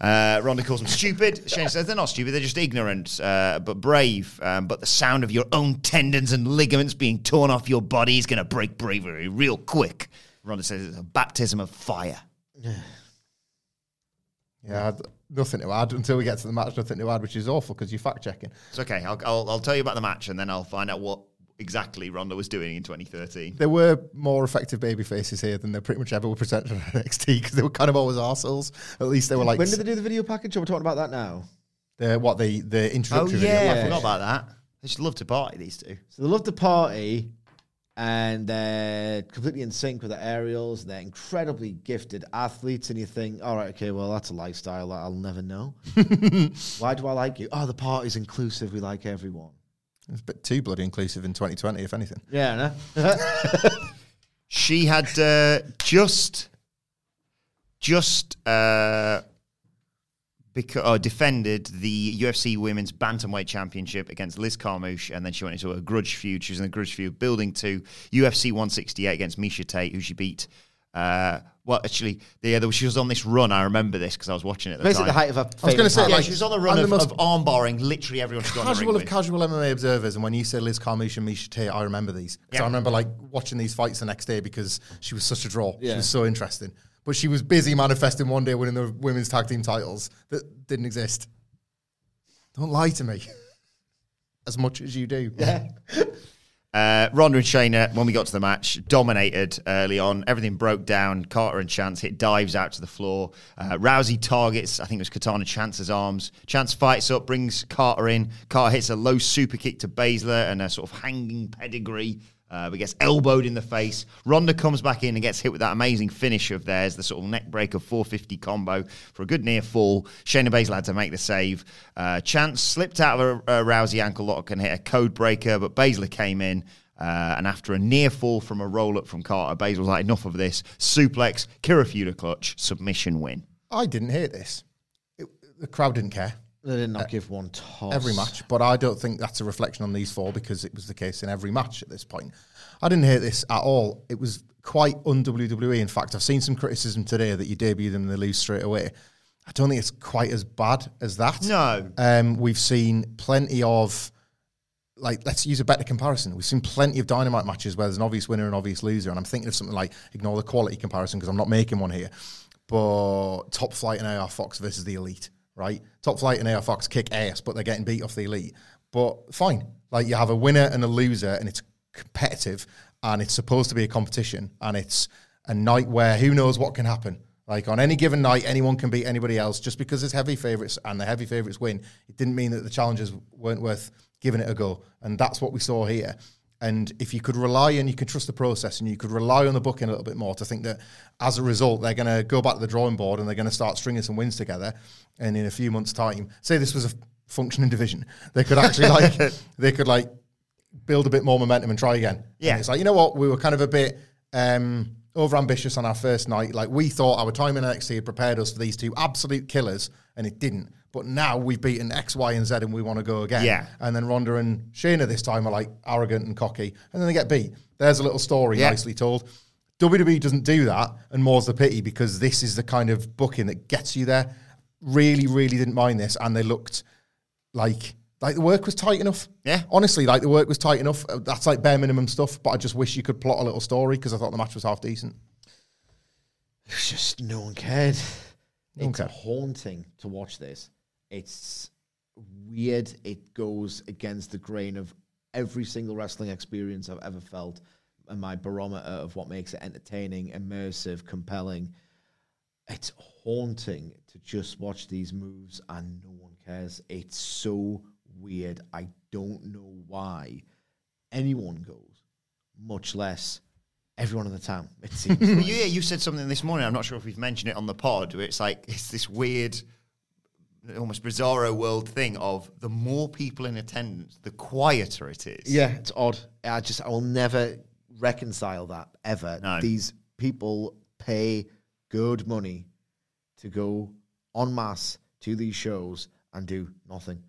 Uh, Ronda calls them stupid. *laughs* Shane says they're not stupid, they're just ignorant, uh, but brave. Um, but the sound of your own tendons and ligaments being torn off your body is going to break bravery real quick. Ronda says it's a baptism of fire. *sighs* Yeah, I had nothing to add until we get to the match. Nothing to add, which is awful because you're fact checking. It's okay. I'll, I'll, I'll tell you about the match and then I'll find out what exactly Ronda was doing in 2013. There were more effective baby faces here than there pretty much ever were presented on *laughs* NXT because they were kind of always arseholes. At least they were like when did they do the video package? Or we're talking about that now. the what the the Oh, introductory yeah. video. I forgot about that. They just love to party, these two. So they love to party, and they're completely in sync with the aerials. They're incredibly gifted athletes, and you think, all right, okay, well, that's a lifestyle that I'll never know. *laughs* Why do I like you? Oh, the party's inclusive. We like everyone. It's a bit too bloody inclusive in 2020, if anything. Yeah, no? *laughs* She had uh, just, just uh, beca- uh, defended the UFC Women's Bantamweight Championship against Liz Carmouche, and then she went into a grudge feud. She was in a grudge feud building to UFC 168 against Miesha Tate, who she beat. Uh, well, actually, yeah, there was, she was on this run. I remember this because I was watching it at the Basically, time. the height of a. I was gonna say, yeah, like, she was on the run I'm of, the most of arm barring literally everyone she's got in the ring Casual of with. casual MMA observers, and when you say Liz Carmouche and Miesha Tate, I remember these. 'Cause Yeah. I remember like watching these fights the next day because she was such a draw. She was so interesting. But she was busy manifesting one day winning the women's tag team titles that didn't exist. Don't lie to me. *laughs* As much as you do. Yeah. *laughs* Uh, Ronda and Shayna, when we got to the match, dominated early on. Everything broke down. Carter and Chance hit dives out to the floor. Uh, Rousey targets, I think it was Katana Chance's arms. Chance fights up, brings Carter in. Carter hits a low super kick to Baszler and a sort of hanging pedigree. Uh, but gets elbowed in the face. Ronda comes back in and gets hit with that amazing finish of theirs, the sort of neck breaker 450 combo for a good near fall. Shayna Baszler had to make the save. Uh, Chance slipped out of a, a Rousey ankle lock and hit a code breaker, but Baszler came in. Uh, and after a near fall from a roll up from Carter, Baszler was like, enough of this. Suplex, Kirifuda clutch, submission win. I didn't hear this. It, the crowd didn't care. They did not give one toss. every match, but I don't think that's a reflection on these four because it was the case in every match at this point. I didn't hear this at all. It was quite un WWE. In fact, I've seen some criticism today that you debut them and they lose straight away. I don't think it's quite as bad as that. No. Um, we've seen plenty of, like, let's use a better comparison. We've seen plenty of dynamite matches where there's an obvious winner and obvious loser. And I'm thinking of something like, ignore the quality comparison because I'm not making one here, but Top Flight and AR Fox versus the Elite, right? Top Flight and AR Fox kick ass, but they're getting beat off the Elite. But fine. Like, you have a winner and a loser, and it's competitive, and it's supposed to be a competition, and it's a night where who knows what can happen. Like on any given night, anyone can beat anybody else. Just because it's heavy favourites and the heavy favourites win, it didn't mean that the challengers weren't worth giving it a go. And that's what we saw here. And if you could rely and you could trust the process and you could rely on the booking a little bit more to think that as a result, they're going to go back to the drawing board and they're going to start stringing some wins together. And in a few months' time, say this was a functioning division, they could actually like, *laughs* they could like build a bit more momentum and try again. Yeah. And it's like, you know what? We were kind of a bit um, over ambitious on our first night. Like we thought our time in NXT had prepared us for these two absolute killers, and it didn't. But now we've beaten X, Y, and Z, and we want to go again. Yeah. And then Ronda and Shayna this time are like arrogant and cocky, and then they get beat. There's a little story Yeah. nicely told. WWE doesn't do that, and more's the pity because this is the kind of booking that gets you there. Really, really didn't mind this, and they looked like like the work was tight enough. Yeah. honestly, like the work was tight enough. That's like bare minimum stuff. But I just wish you could plot a little story because I thought the match was half decent. It's just no one cared. It's Okay. haunting to watch this. It's weird. It goes against the grain of every single wrestling experience I've ever felt and my barometer of what makes it entertaining, immersive, compelling. It's haunting to just watch these moves and no one cares. It's so weird. I don't know why anyone goes, much less everyone in the town. It seems *laughs* like. you, yeah, you said something this morning. I'm not sure if we've mentioned it on the pod. Where it's like it's this weird, almost bizarro world thing of the more people in attendance, the quieter it is. Yeah, it's odd. I just I will never reconcile that ever. No. These people pay good money to go en masse to these shows and do nothing.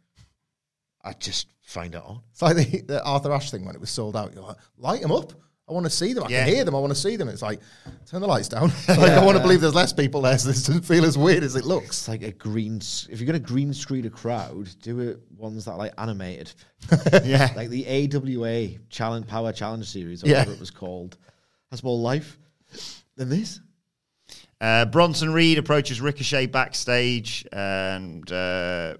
I just find it odd. It's like the, the Arthur Ashe thing when it was sold out. You're like, light them up. I want to see them. I Yeah. can hear them. I want to see them. It's like, turn the lights down. *laughs* like, I want to believe there's less people there so this doesn't feel as weird as it looks. It's like a green. s- If you're gonna green screen a crowd, do it ones that are like animated. *laughs* Yeah. like the AWA Challenge Power Challenge Series, or Yeah. whatever it was called, has more life than this. Uh, Bronson Reed approaches Ricochet backstage, and uh,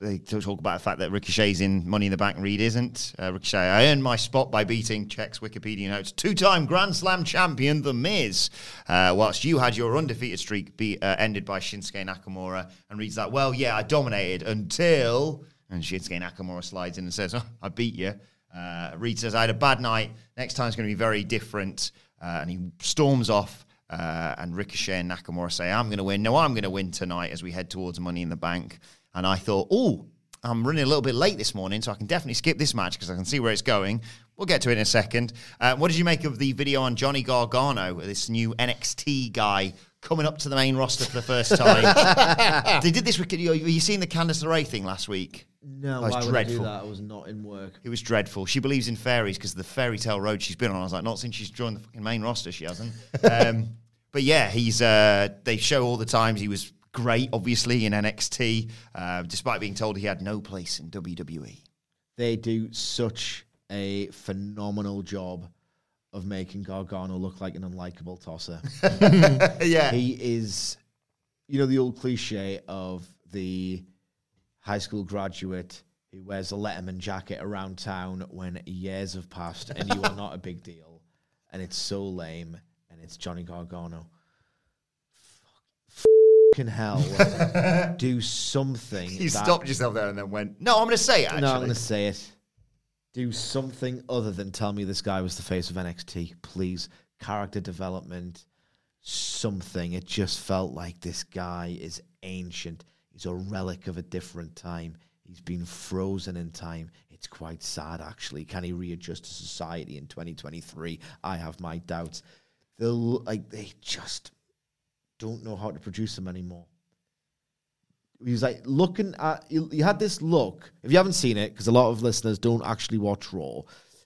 they talk about the fact that Ricochet's in Money in the Bank. and Reed isn't. Uh, Ricochet, I earned my spot by beating checks Wikipedia notes two-time Grand Slam champion The Miz, uh, whilst you had your undefeated streak be uh, ended by Shinsuke Nakamura. And Reed's like, well, yeah, I dominated until, and Shinsuke Nakamura slides in and says, oh, I beat you. Uh, Reed says, I had a bad night. Next time's going to be very different. Uh, and he storms off. Uh, and Ricochet and Nakamura say, I'm going to win. No, I'm going to win tonight as we head towards Money in the Bank. And I thought, oh, I'm running a little bit late this morning, so I can definitely skip this match because I can see where it's going. We'll get to it in a second. Uh, what did you make of the video on Johnny Gargano, this new NXT guy coming up to the main roster for the first time? *laughs* they did this with, you, you seen the Candice LeRae thing last week? No, That was why would I dreadful. do that? I was not in work. It was dreadful. She believes in fairies because of the fairy tale road she's been on. I was like, not since she's joined the fucking main roster, she hasn't. *laughs* um, but yeah, he's. Uh, they show all the times he was great, obviously in NXT, uh, despite being told he had no place in. WWE. They do such a phenomenal job of making Gargano look like an unlikable tosser. *laughs* yeah, he is, you know, the old cliche of the high school graduate who wears a Letterman jacket around town when years have passed and you are not a big deal, and it's so lame, and it's Johnny Gargano. Fuck, fucking hell, uh, *laughs* do something. you that- stopped yourself there and then went, "No, I'm going to say it." Actually, no, I'm going to say it. Do something other than tell me this guy was the face of NXT, please. Character development, something. It just felt like this guy is ancient. He's a relic of a different time. He's been frozen in time. It's quite sad, actually. Can he readjust to society in 2023? I have my doubts. They'll like they just don't know how to produce them anymore. He was like looking at you, you had this look if you haven't seen it because a lot of listeners don't actually watch raw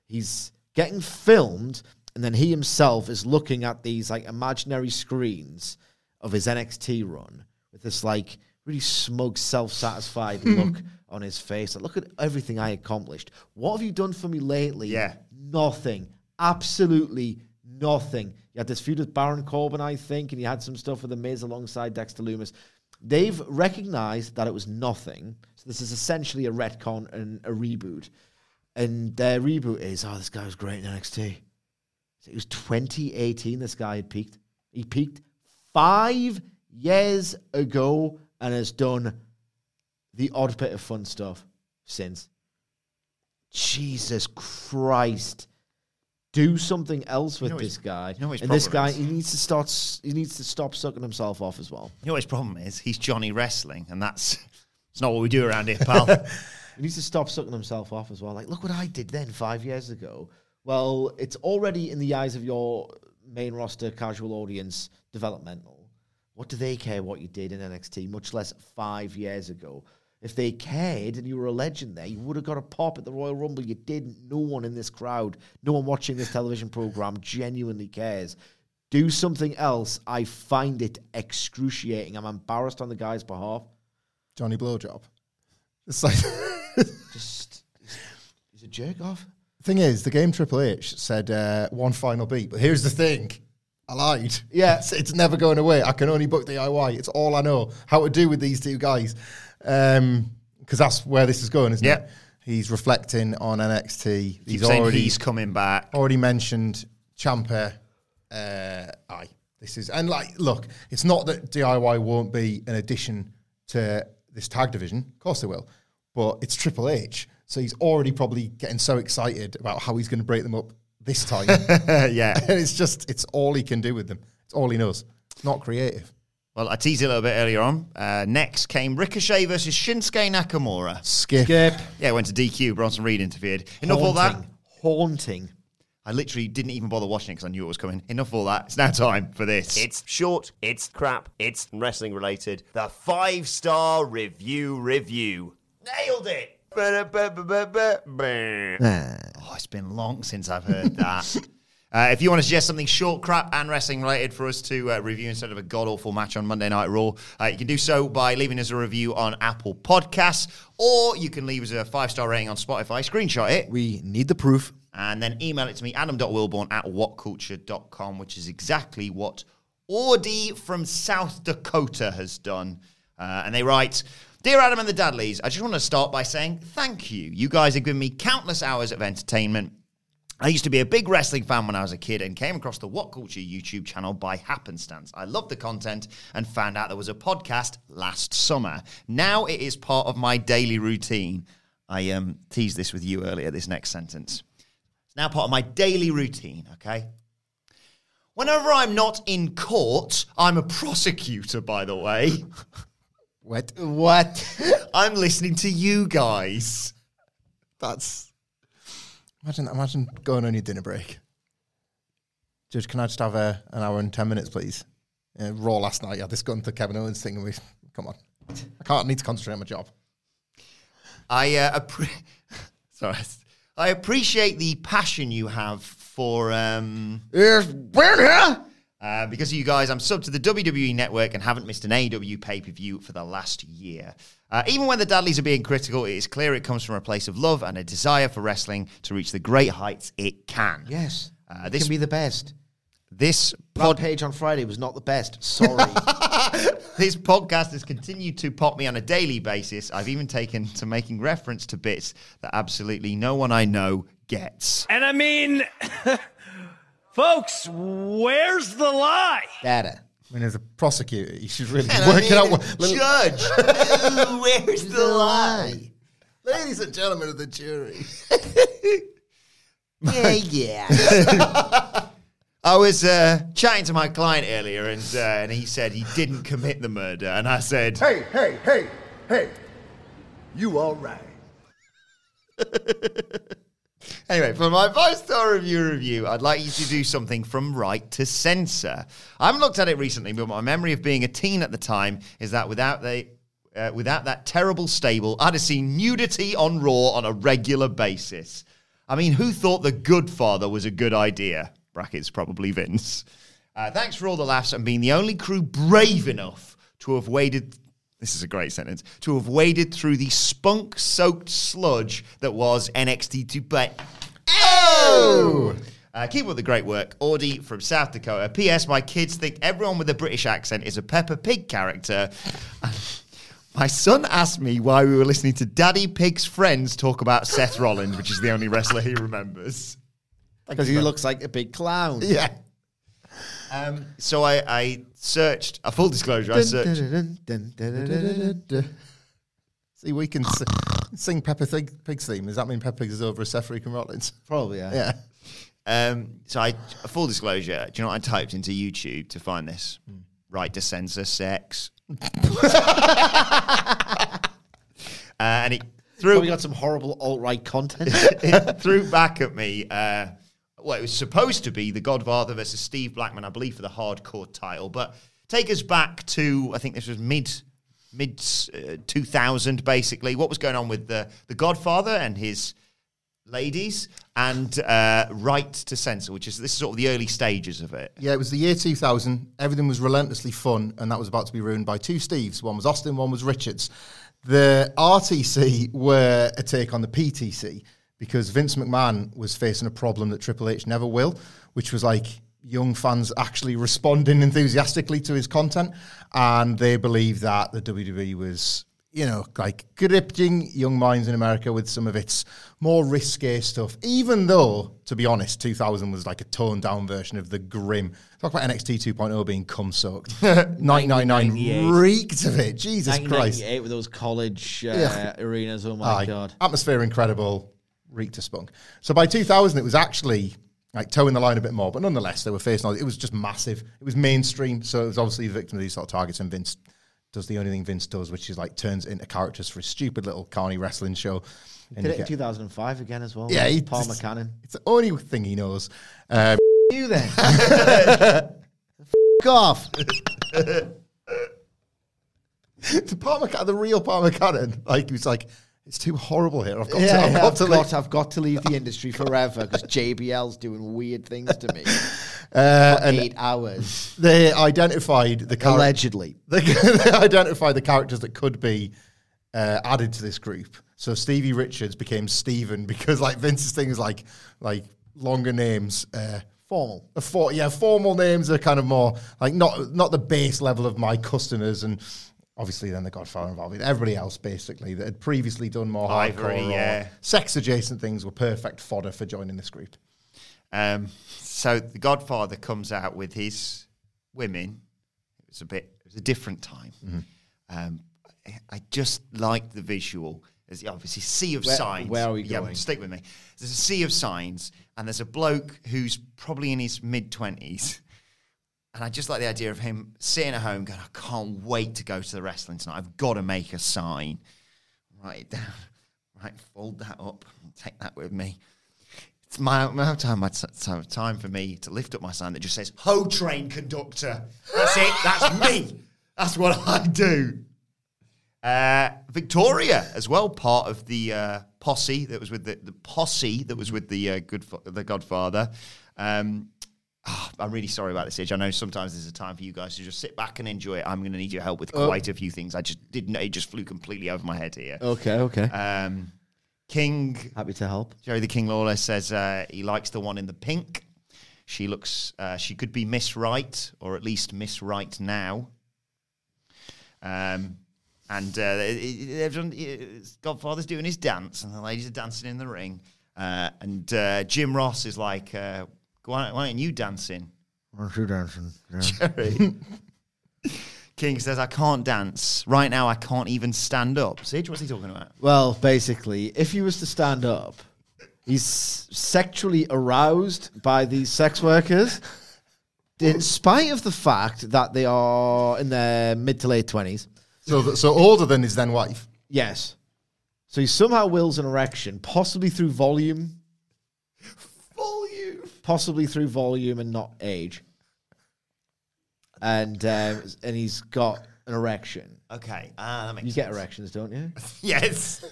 he's getting filmed and then he himself is looking at these like imaginary screens of his nxt run with this like really smug self-satisfied *laughs* look on his face. Like look at everything i accomplished. What have you done for me lately? Yeah. nothing. Absolutely nothing you had this feud with baron corbin i think and you had some stuff with the miz alongside dexter lumis they've recognized that it was nothing. So this is essentially a retcon and a reboot. And their reboot is, oh, this guy was great in NXT. So it was 2018 this guy had peaked. He peaked five years ago and has done the odd bit of fun stuff since. Jesus Christ. Do something else with know this guy. you know and this guy, is? he needs to start. He needs to stop sucking himself off as well. You know what his problem is? He's Johnny Wrestling, and that's it's not what we do around here, pal. *laughs* He needs to stop sucking himself off as well. Like, look what I did then five years ago. Well, it's already in the eyes of your main roster casual audience developmental. What do they care what you did in NXT, much less five years ago? If they cared and you were a legend there, you would have got a pop at the Royal Rumble. You didn't. No one in this crowd, no one watching this television program genuinely cares. Do something else. I find it excruciating. I'm embarrassed on the guy's behalf. Johnny Blowjob. It's like *laughs* Just, he's, a jerk off. thing is, the game Triple H said uh, one final beat, but here's the thing: I lied. Yeah. it's, *laughs* it's never going away. I can only book DIY. It's all I know how to do with these two guys. Because that's where this is going, isn't Yeah. it? He's reflecting on NXT. He's already he's coming back. already mentioned Ciampa. Uh, aye, this is and like, look, it's not that DIY won't be an addition to this tag division. Of course, they will, but it's Triple H, so he's already probably getting so excited about how he's going to break them up this *laughs* time. yeah. *laughs* and it's just it's all he can do with them. It's all he knows. It's not creative. Well, I teased it a little bit earlier on. Uh, next came Ricochet versus Shinsuke Nakamura. Skip. Skip. Yeah, went to DQ. Bronson Reed interfered. Enough of all that. Haunting. Haunting. I literally didn't even bother watching it because I knew it was coming. Enough of all that. It's now time for this. It's short, it's crap, it's wrestling related. The five star review review. Nailed it! Oh, it's been long since I've heard that. *laughs* Uh, if you want to suggest something short, crap, and wrestling related for us to uh, review instead of a god awful match on Monday Night Raw, uh, you can do so by leaving us a review on Apple Podcasts, or you can leave us a five star rating on Spotify, screenshot it, We need the proof. and then email it to me, adam.wilbourn at whatculture.com, which is exactly what Audie from South Dakota has done. Uh, and they write, Dear Adam and the Dudleys, I just want to start by saying thank you. You guys have given me countless hours of entertainment. I used to be a big wrestling fan when I was a kid and came across the What Culture YouTube channel by happenstance. I loved the content and found out there was a podcast last summer. Now it is part of my daily routine. I um, teased this with you earlier, this next sentence. It's now part of my daily routine, okay? Whenever I'm not in court, I'm a prosecutor, by the way. *laughs* What? What? *laughs* I'm listening to you guys. That's imagine imagine going on your dinner break. Judge, can I just have a, an hour and ten minutes, please? Uh, Raw last night. I had this Gunther Kevin Owens thing, and we come on. I can't I need to concentrate on my job. I uh, appre- *laughs* sorry. I appreciate the passion you have for um uh, because of you guys, I'm sub to the WWE network and haven't missed an AEW pay per view for the last year. Uh, even when the Dudleys are being critical, it is clear it comes from a place of love and a desire for wrestling to reach the great heights it can. Yes. Uh, It this can be the best. this pod, Rampage on Friday was not the best. Sorry. *laughs* this podcast has continued to pop me on a daily basis. I've even taken to making reference to bits that absolutely no one I know gets. And I mean, *laughs* folks, where's the lie? Data. I mean, as a prosecutor, you should really And I work it out. mean, what- Judge, *laughs* where's the lie? Ladies and gentlemen of the jury. *laughs* Yeah, yeah. *laughs* I was uh, chatting to my client earlier, and uh, and he said he didn't commit the murder, and I said, Hey, hey, hey, hey. You all right? Anyway, for my five star review review, I'd like you to do something from right to censor. I haven't looked at it recently, but my memory of being a teen at the time is that without the uh, without that terrible stable, I'd have seen nudity on Raw on a regular basis. I mean, who thought The Goodfather was a good idea? Brackets probably Vince. Uh, thanks for all the laughs and being the only crew brave enough to have waded. This is a great sentence. To have waded through the spunk soaked sludge that was NXT 2 Oh! Uh, keep up the great work. Audie from South Dakota. P.S. My kids think everyone with a British accent is a Peppa Pig character. *laughs* My son asked me why we were listening to Daddy Pig's friends talk about Seth Rollins, which is the only wrestler he remembers. Because he looks like a big clown. *laughs* Yeah. Um, so I, I searched, a full disclosure, I searched. See, we can s- sing Peppa Pig, Pig's theme. Does that mean Peppa Pig is over a Seth Freakin' Rollins? Probably, yeah. Yeah. Um, so I, a full disclosure, do you know what I typed into YouTube to find this? Right to censor sex. *laughs* uh, and it threw, Probably got some horrible alt right content. *laughs* it threw back at me. Uh, well, it was supposed to be the Godfather versus Steve Blackman, I believe, for the hardcore title. But take us back to I think this was mid mid uh, two thousand, basically. What was going on with the the Godfather and his ladies and uh, Right to Censor, which is this is sort of the early stages of it. Yeah, it was the year 2000. Everything was relentlessly fun, and that was about to be ruined by two Steves. One was Austin, one was Richards. The RTC were a take on the PTC because Vince McMahon was facing a problem that Triple H never will, which was like young fans actually responding enthusiastically to his content, and they believe that the WWE was, you know, like gripping young minds in America with some of its more risque stuff. Even though, to be honest, 2000 was like a toned down version of the grim. Talk about NXT 2.0 being cum soaked. *laughs* 1999 reeked of it. Jesus Christ. 1998 with those college uh, Yeah. arenas. Oh my Aye. god. Atmosphere incredible, reeked of spunk. So by 2000, it was actually like towing the line a bit more, but nonetheless, they were facing all. It was just massive. It was mainstream, so it was obviously the victim of these sort of targets. And Vince does the only thing Vince does, which is like turns into characters for a stupid little carny wrestling show. And Did it in 2005 again as well. yeah, he, Paul it's- McCannon. It's the only thing he knows. Um, You then. *laughs* F off. the Paul McCann, the real Paul McCannon, like he was like, it's too horrible here. I've got Yeah, to, I've yeah, got I've, to got, leave." I've got to leave the industry forever because JBL's doing weird things to me. *laughs* Uh, For eight hours. they identified the char- Allegedly. They, *laughs* they identified the characters that could be uh, added to this group. So Stevie Richards became Steven *laughs* because like Vince's thing is like like longer names. Uh, Formal. for, yeah, formal names are kind of more like not not the base level of my customers and. Obviously, then the Godfather involved with everybody else, basically that had previously done more Ivory, hardcore or yeah. sex adjacent things, were perfect fodder for joining this group. Um, so the Godfather comes out with his women. It was a bit. It was a different time. Mm-hmm. Um, I- I just like the visual. There's obviously a sea of Where- signs. where are we yeah, going? Stick with me. There's a sea of signs, and there's a bloke who's probably in his mid twenties. And I just like the idea of him sitting at home going, I can't wait to go to the wrestling tonight. I've got to make a sign. Write it down. *laughs* Right, fold that up. Take that with me. It's my of time, my t- time, for me to lift up my sign that just says "Ho Train Conductor." That's it. That's me. *laughs* That's what I do. Uh, Victoria as well, part of the uh, posse that was with the, the posse that was with the uh, good the Godfather. Um, I'm really sorry about this, Age. I know sometimes there's a time for you guys to just sit back and enjoy it. I'm going to need your help with Oh. quite a few things. I just didn't. It just flew completely over my head here. Okay, okay. Um, King Happy to help. Jerry the King Lawler says uh, he likes the one in the pink. She looks, uh, she could be Miss Right, or at least Miss Right now. Um, and uh, uh, Godfather's doing his dance, and the ladies are dancing in the ring. Uh, and uh, Jim Ross is like, uh, why, why aren't you dancing? Aren't you dancing? Jerry. *laughs* King says, I can't dance. Right now, I can't even stand up. Sage, what's he talking about? Well, basically, if he was to stand up, he's sexually aroused by these sex workers, in spite of the fact that they are in their mid to late twenties. So, th- so older than his then wife. Yes. So he somehow wills an erection, possibly through volume, Volume. Possibly through volume and not age. And um, and he's got an erection. Okay, ah, that makes You sense. get erections, don't you? *laughs* Yes.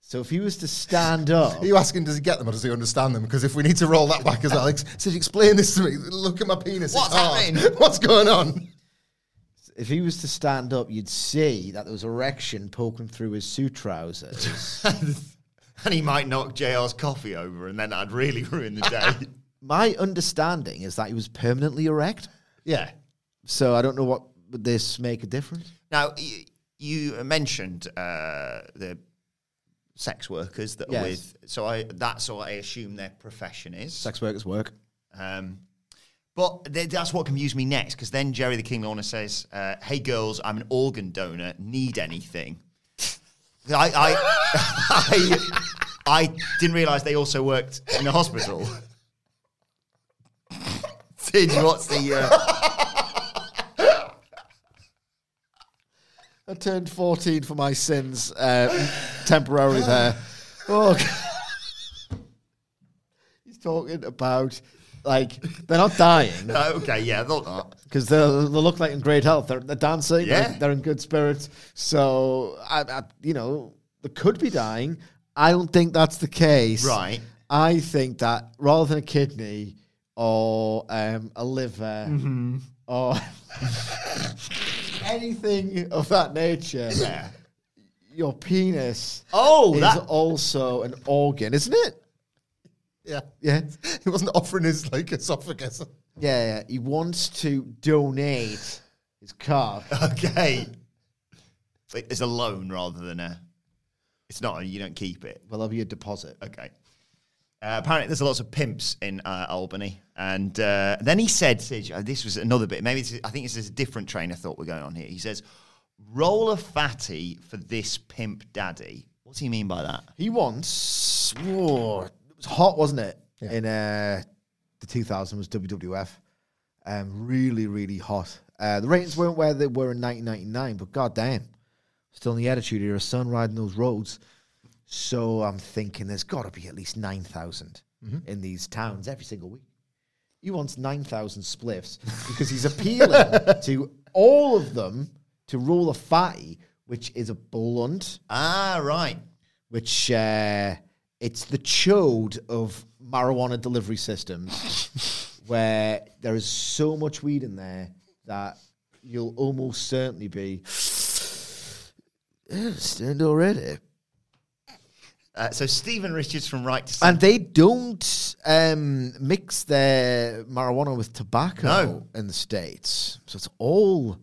So if he was to stand *laughs* up, Are you asking, does he get them or does he understand them? Because if we need to roll that back as well, like, *laughs* says, explain this to me. Look at my penis. What's it's hard. happening? What's going on? if he was to stand up, you'd see that there was erection poking through his suit trousers. and he might knock JR's coffee over, and then I'd really ruin the day. My understanding is that he was permanently erect. Yeah. So I don't know what would this make a difference. now, you, you mentioned uh, the sex workers that Yes. are with. So I that's what I assume their profession is. Sex workers work. Um, but th- that's what confused me next, because then Jerry the King Lawler says, uh, "Hey girls, I'm an organ donor. Need anything?" *laughs* I I, *laughs* I, I didn't realize they also worked in the hospital. *laughs* Sid, what's the? Uh, I turned 14 for my sins uh, temporarily there. Oh, God. He's talking about, like, they're not dying *laughs* okay, yeah, they'll not. because they look like in great health. They're, they're dancing, Yeah. they're, they're in good spirits. So, I, I, you know, they could be dying. I don't think that's the case. Right. I think that rather than a kidney or um, a liver Mm-hmm. or *laughs* anything of that nature, Yeah. your penis Oh, is that also an organ, isn't it? Yeah. Yeah. *laughs* He wasn't offering his like esophagus. Yeah, yeah, he wants to donate his car. Okay. It's a loan rather than a. It's not. A, You don't keep it. Well, there'll be a deposit. Okay. Uh, apparently, there's lots of pimps in uh, Albany, and uh, then he said, uh, "This was another bit. Maybe this is, I think this is a different train of thought we're going on here." He says, "Roll a fatty for this pimp daddy." What's he mean by that? He wants. Whoa, it was hot, wasn't it? In uh, the 2000 was WWF. Um, really, really hot. Uh, the ratings weren't where they were in 1999, but goddamn, still in the attitude era, son riding those roads. So I'm thinking there's got to be at least 9,000 Mhm. in these towns every single week. He wants 9,000 spliffs *laughs* because he's appealing to all of them to roll a fatty, which is a blunt. Ah, right. Which uh, it's the chode of marijuana delivery systems, *laughs* where there is so much weed in there that you'll almost certainly be. "Yeah, Stand already. Uh, so Stephen Richards from Right to Censor. And they don't um, mix their marijuana with tobacco No. in the States. So it's all,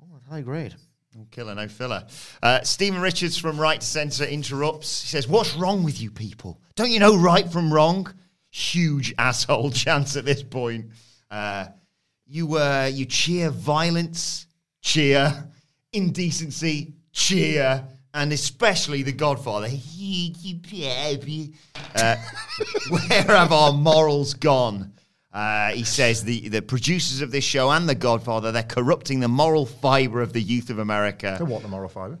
all at high grade. No killer, no filler. Uh, Stephen Richards from Right to Censor interrupts. He says, What's wrong with you people? Don't you know right from wrong? Huge *laughs* asshole chance at this point. Uh, you, uh, you cheer violence, cheer, indecency, cheer, and especially The Godfather. Uh, *laughs* where have our morals gone? Uh, he says the, the producers of this show and The Godfather, they're corrupting the moral fibre of the youth of America. They want the moral fibre.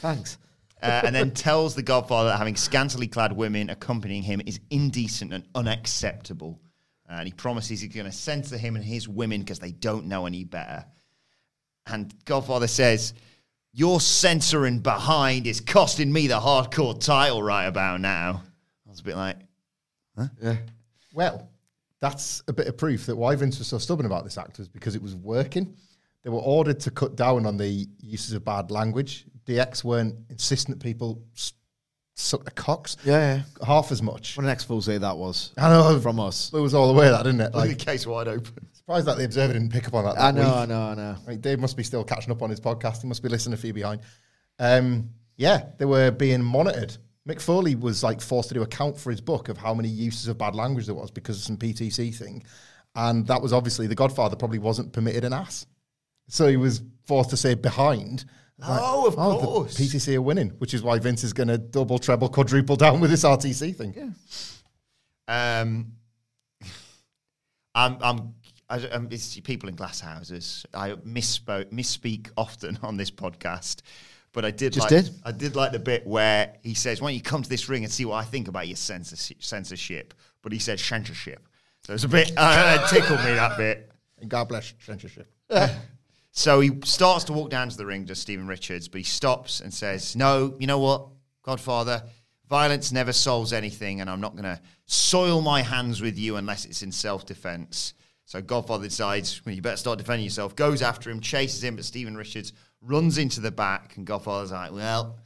Thanks. Uh, and then tells the Godfather that having scantily clad women accompanying him is indecent and unacceptable. And he promises he's going to censor him and his women because they don't know any better. And Godfather says, Your censoring behind is costing me the hardcore title right about now. I was a bit like, Yeah. Well, that's a bit of proof that why Vince was so stubborn about this act was because it was working. They were ordered to cut down on the uses of bad language. DX weren't insisting that people s- suck their cocks Yeah, yeah. half as much. What an expose that was. I know From us. It was all the way that, didn't it? like, Like, the case wide open. Surprised that the Observer didn't pick up on that. I that know, week. I know, I know. Like, Dave must be still catching up on his podcast. He must be listening a few behind. Um, yeah, they were being monitored. Mick Foley was like forced to do a count for his book of how many uses of bad language there was because of some PTC thing, and that was obviously the Godfather probably wasn't permitted an ass, so he was forced to say behind. Like, Oh, of the course. PTC are winning, which is why Vince is going to double, treble, quadruple down with this RTC thing. Yeah. Um, *laughs* I'm, I'm, I, it's people in glass houses. I misspoke, misspeak often on this podcast, but I did Just like, did? I did like the bit where he says, "Why don't you come to this ring and see what I think about your censorship?" censorship? But he said censorship, so it's a bit uh, it tickled me that bit. And God bless censorship. *laughs* So he starts to walk down to the ring to Stephen Richards, but he stops and says, No, you know what, Godfather? Violence never solves anything, and I'm not going to soil my hands with you unless it's in self defense. So Godfather decides, well, you better start defending yourself, goes after him, chases him, but Stephen Richards runs into the back, and Godfather's like, Well,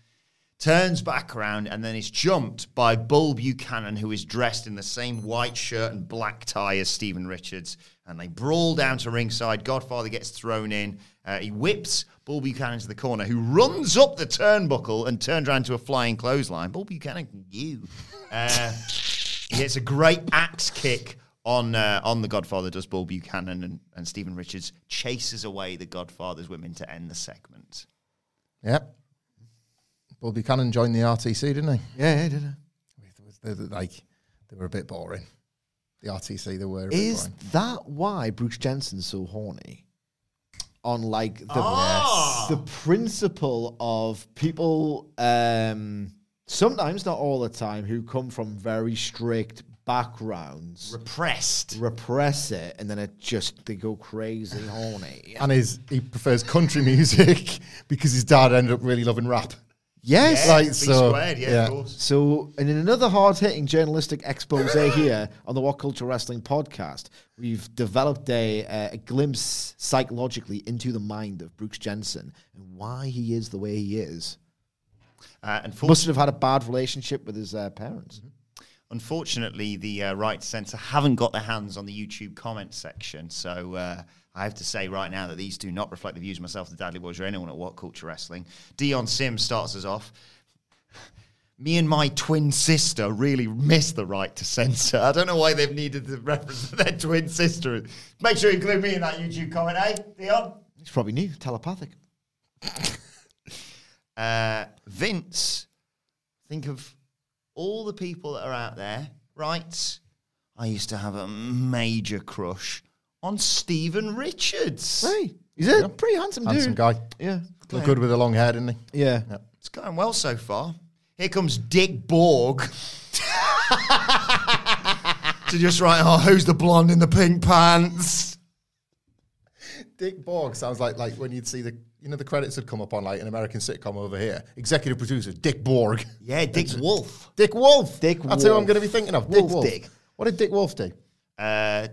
turns back around and then is jumped by Bull Buchanan, who is dressed in the same white shirt and black tie as Stephen Richards. And they brawl down to ringside. Godfather gets thrown in. Uh, he whips Bull Buchanan to the corner, who runs up the turnbuckle and turns around to a flying clothesline. Bull Buchanan, you. Uh, he hits a great axe kick on uh, on the Godfather, does Bull Buchanan, and, and Stephen Richards chases away the Godfather's women to end the segment. Yep. Bull Buchanan joined the RTC, didn't he? Yeah, yeah, did it? They, they- like they were a bit boring. The RTC, they were. A bit Is boring. that why Brooks Jensen's so horny? On like the Ah. the principle of people, um, sometimes not all the time, who come from very strict backgrounds, Repressed. repress it, and then it just they go crazy horny. *sighs* and his he prefers country music *laughs* because his dad ended up really loving rap. Yes, Yeah, Like, so, squared, yeah, yeah. of course. So, and in another hard hitting journalistic expose *coughs* here on the What Culture Wrestling podcast, we've developed a, uh, a glimpse psychologically into the mind of Brooks Jensen and why he is the way he is. Uh, Must have had a bad relationship with his uh, parents. Unfortunately, the uh, right to censor haven't got their hands on the YouTube comment section. So uh, I have to say right now that these do not reflect the views of myself, the Dadley Boyz, or anyone at What Culture Wrestling. Dion Sims starts us off. Me and my twin sister really miss the right to censor. I don't know why they've needed to reference *laughs* their twin sister. Make sure you include me in that YouTube comment, eh, Dion? It's probably new, telepathic. *laughs* Uh, Vince, think of all the people that are out there, right? I used to have a major crush on Stephen Richards. Hey, he's a pretty handsome, Handsome dude. guy. Yeah. Look good with a long hair, didn't he? Yeah. It's going well so far. Here comes Dick Borg. *laughs* to just write, oh, who's the blonde in the pink pants? Dick Borg sounds like like when you'd see the you know the credits had come up on like an American sitcom over here. Executive producer Dick Borg. Yeah, Dick *laughs* Wolf. Dick Wolf. Dick Wolf. That's who I'm going to be thinking of. Wolf Dick Wolf. Dick. What did Dick Wolf do? Uh,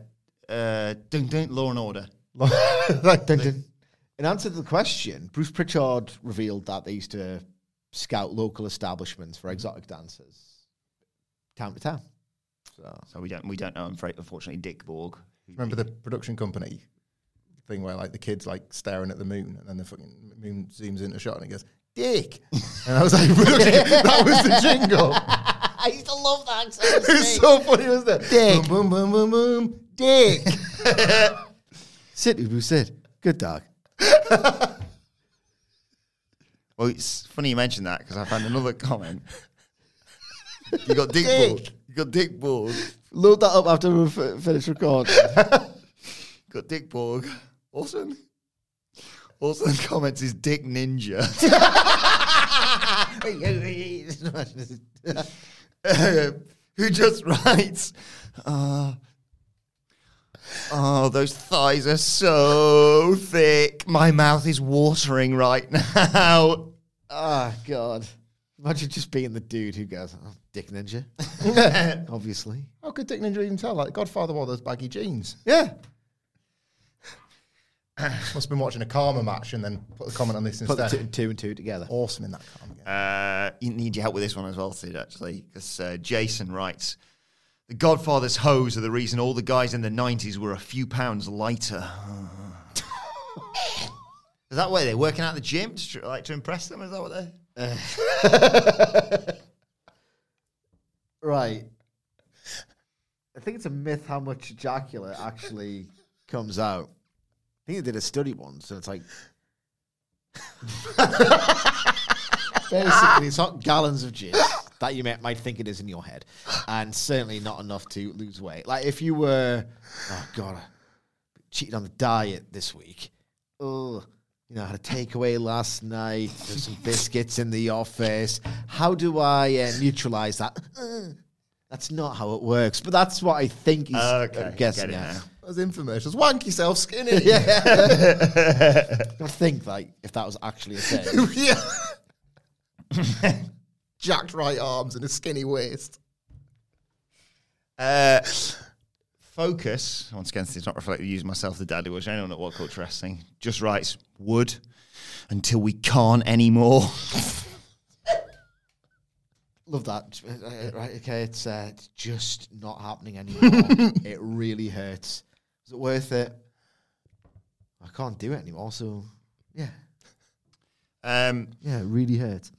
uh, dun, dun, Law and Order. *laughs* like, Dun, dun. In answer to the question, Bruce Pritchard revealed that they used to scout local establishments for exotic dancers town to town. So So we don't we don't know, I'm afraid, unfortunately, Dick Borg. Remember the production company thing where like the kids like staring at the moon and then the fucking moon zooms into shot and it goes Dick, and I was like, *laughs* that was the jingle. *laughs* I used to love that. it's so funny, wasn't it? Dick. Boom, boom, boom, boom, boom. Dick. Sit, Ubu, sit. Good dog. *laughs* Well, it's funny you mentioned that because I found another comment. You got Dick Dick. You got Dick Borg. Load that up after we f- finish recording. Got Dick Borg. Also, also *laughs* comments is Dick Ninja. *laughs* Who just writes, uh, Oh, those thighs are so thick. My mouth is watering right now. oh, God. Imagine just being the dude who goes, oh, Dick Ninja. *laughs* Obviously. How could Dick Ninja even tell? Like Godfather wore those baggy jeans. Yeah. *coughs* Must have been watching a Kama match and then put the comment on this Put the instead. two and two and two together. Awesome in that Kama game. Uh, you need your help with this one as well, Sid, actually, because uh, Jason writes The Godfather's hose are the reason all the guys in the 90s were a few pounds lighter. *laughs* Is that why they're working out the gym to, like, to impress them? Is that what they're. *laughs* Right. I think it's a myth how much ejaculate actually comes out. I think they did a study once, and it's like *laughs* basically it's not gallons of jizz that you might, might think it is in your head, and certainly not enough to lose weight. Like if you were, oh god, I cheated on the diet this week. Oh, you know, I had a takeaway last night. There's some biscuits in the office. How do I uh, neutralize that? Uh, that's not how it works, but that's what I think he's Okay, get guessing it at. Those infomercials. Wank yourself skinny. *laughs* Yeah. *laughs* I think like if that was actually a thing. *laughs* yeah. Jacked right arms and a skinny waist. Uh, Focus, once again, it's not reflective use myself, the daddy was anyone at What Culture Wrestling, just writes, would until we can't anymore. Love that. Uh, Right, okay, it's uh, it's just not happening anymore. it really hurts. Is it worth it? I can't do it anymore. So yeah, um, yeah, it really hurts.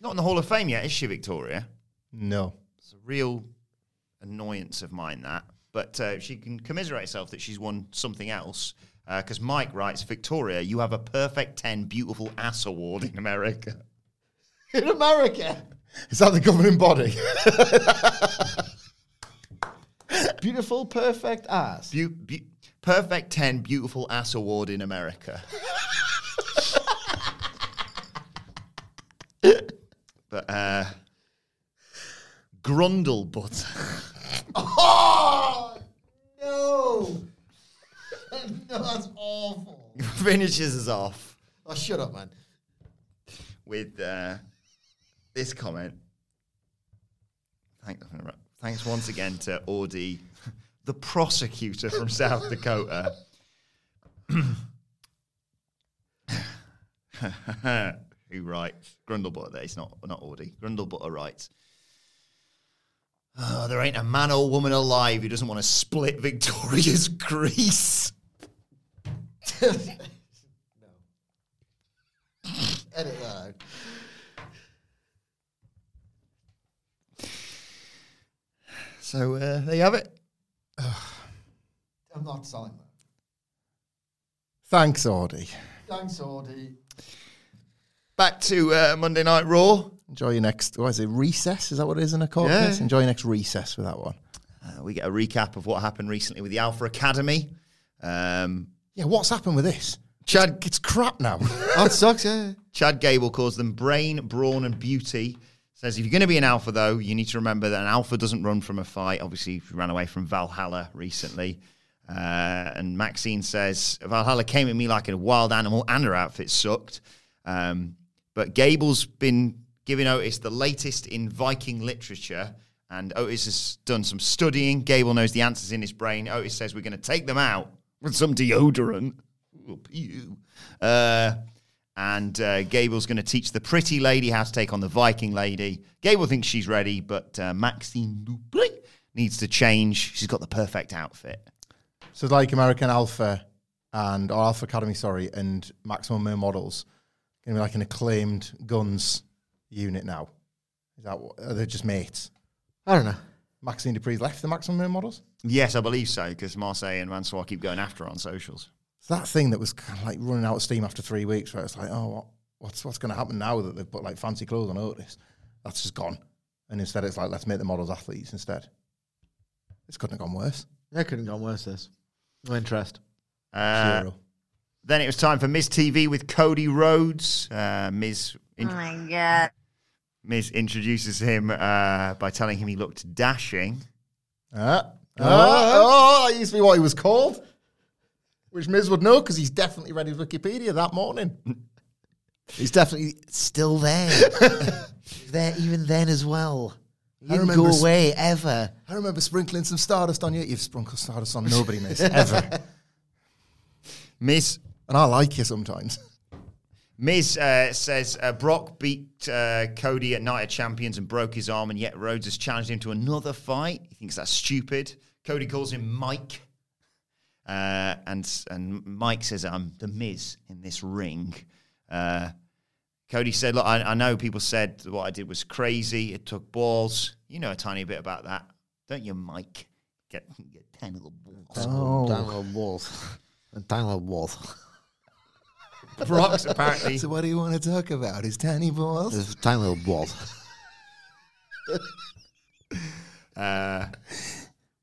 not in the Hall of Fame yet, is she, Victoria? No. It's a real annoyance of mine, that. But uh, she can commiserate herself that she's won something else. Because Mike writes, Victoria, you have a perfect 10 beautiful ass award in America. *laughs* In America, Is that the governing body? *laughs* beautiful, perfect ass. Beau- beau- perfect 10 beautiful ass award in America. *laughs* but, uh, Grundle butter. *laughs* Oh no! *laughs* no, that's awful. finishes us off Oh, shut up, man. with uh, this comment. Thank, thanks once again to Audie, the prosecutor from South Dakota. *laughs* Who writes Grundlebutter? There, it's not not Audie. Grundlebutter writes. Oh, there ain't a man or woman alive who doesn't want to split Victoria's *laughs* grease. no. *laughs* Edit that out. So uh, there you have it. I'm not selling that. Thanks, Audie. Thanks, Audie. Back to uh, Monday Night Raw. Enjoy your next, what is it, recess? Is that what it is in a court Yeah. case? Enjoy your next recess with that one. Uh, we get a recap of what happened recently with the Alpha Academy. Um, Yeah, what's happened with this? Chad It's crap now. *laughs* Oh, it sucks, yeah. Chad Gable calls them brain, brawn, and beauty. Says if you're going to be an alpha, though, you need to remember that an alpha doesn't run from a fight. Obviously, he ran away from Valhalla recently. Uh, and Maxxine says Valhalla came at me like a wild animal, and her outfit sucked. Um, but Gable's been giving Otis the latest in Viking literature, and Otis has done some studying. Gable knows the answers in his brain. Otis says we're going to take them out with some deodorant. Uh, and uh, Gable's going to teach the pretty lady how to take on the Viking lady. Gable thinks she's ready, but uh, Maxxine needs to change. She's got the perfect outfit. So it's like American Alpha and or Alpha Academy, sorry, and Maximum Male Models going to be like an acclaimed guns unit now. Is that what, are they just mates? I don't know. Maxxine Dupri's left the Maximum Male Models. Yes, I believe so, because Marseille and Mansoor keep going after her on socials. It's that thing that was kind of like running out of steam after three weeks, where it's like, oh, what, what's what's going to happen now that they've put like fancy clothes on Otis? That's just gone, and instead it's like let's make the models athletes instead. This couldn't have gone worse. That couldn't have gone worse, this. No interest. Uh, Zero. then it was time for Miz TV with Cody Rhodes. Uh, Miz, Oh my god. Miz introduces him uh, by telling him he looked dashing. Uh, oh, oh, that used to be what he was called. Which Miz would know because he's definitely read his Wikipedia that morning. He's definitely still there. *laughs* He's there even then as well. He I didn't remember go away ever. I remember sprinkling some stardust on you. You've sprinkled stardust on nobody, Miz, *laughs* ever. Miz, And I like you sometimes. Miz uh, says uh, Brock beat uh, Cody at Night of Champions and broke his arm, and yet Rhodes has challenged him to another fight. He thinks that's stupid. Cody calls him Mike, uh, and and Mike says, "I'm the Miz in this ring." Cody said, "Look, I, I know people said what I did was crazy. It took balls. You know a tiny bit about that, don't you, Mike? Get, *laughs* get tiny little balls." Oh. Daniel Wolf. Daniel Wolf. Brock's apparently So what do you want to talk about? His tiny balls? Daniel Wolf. *laughs* Uh,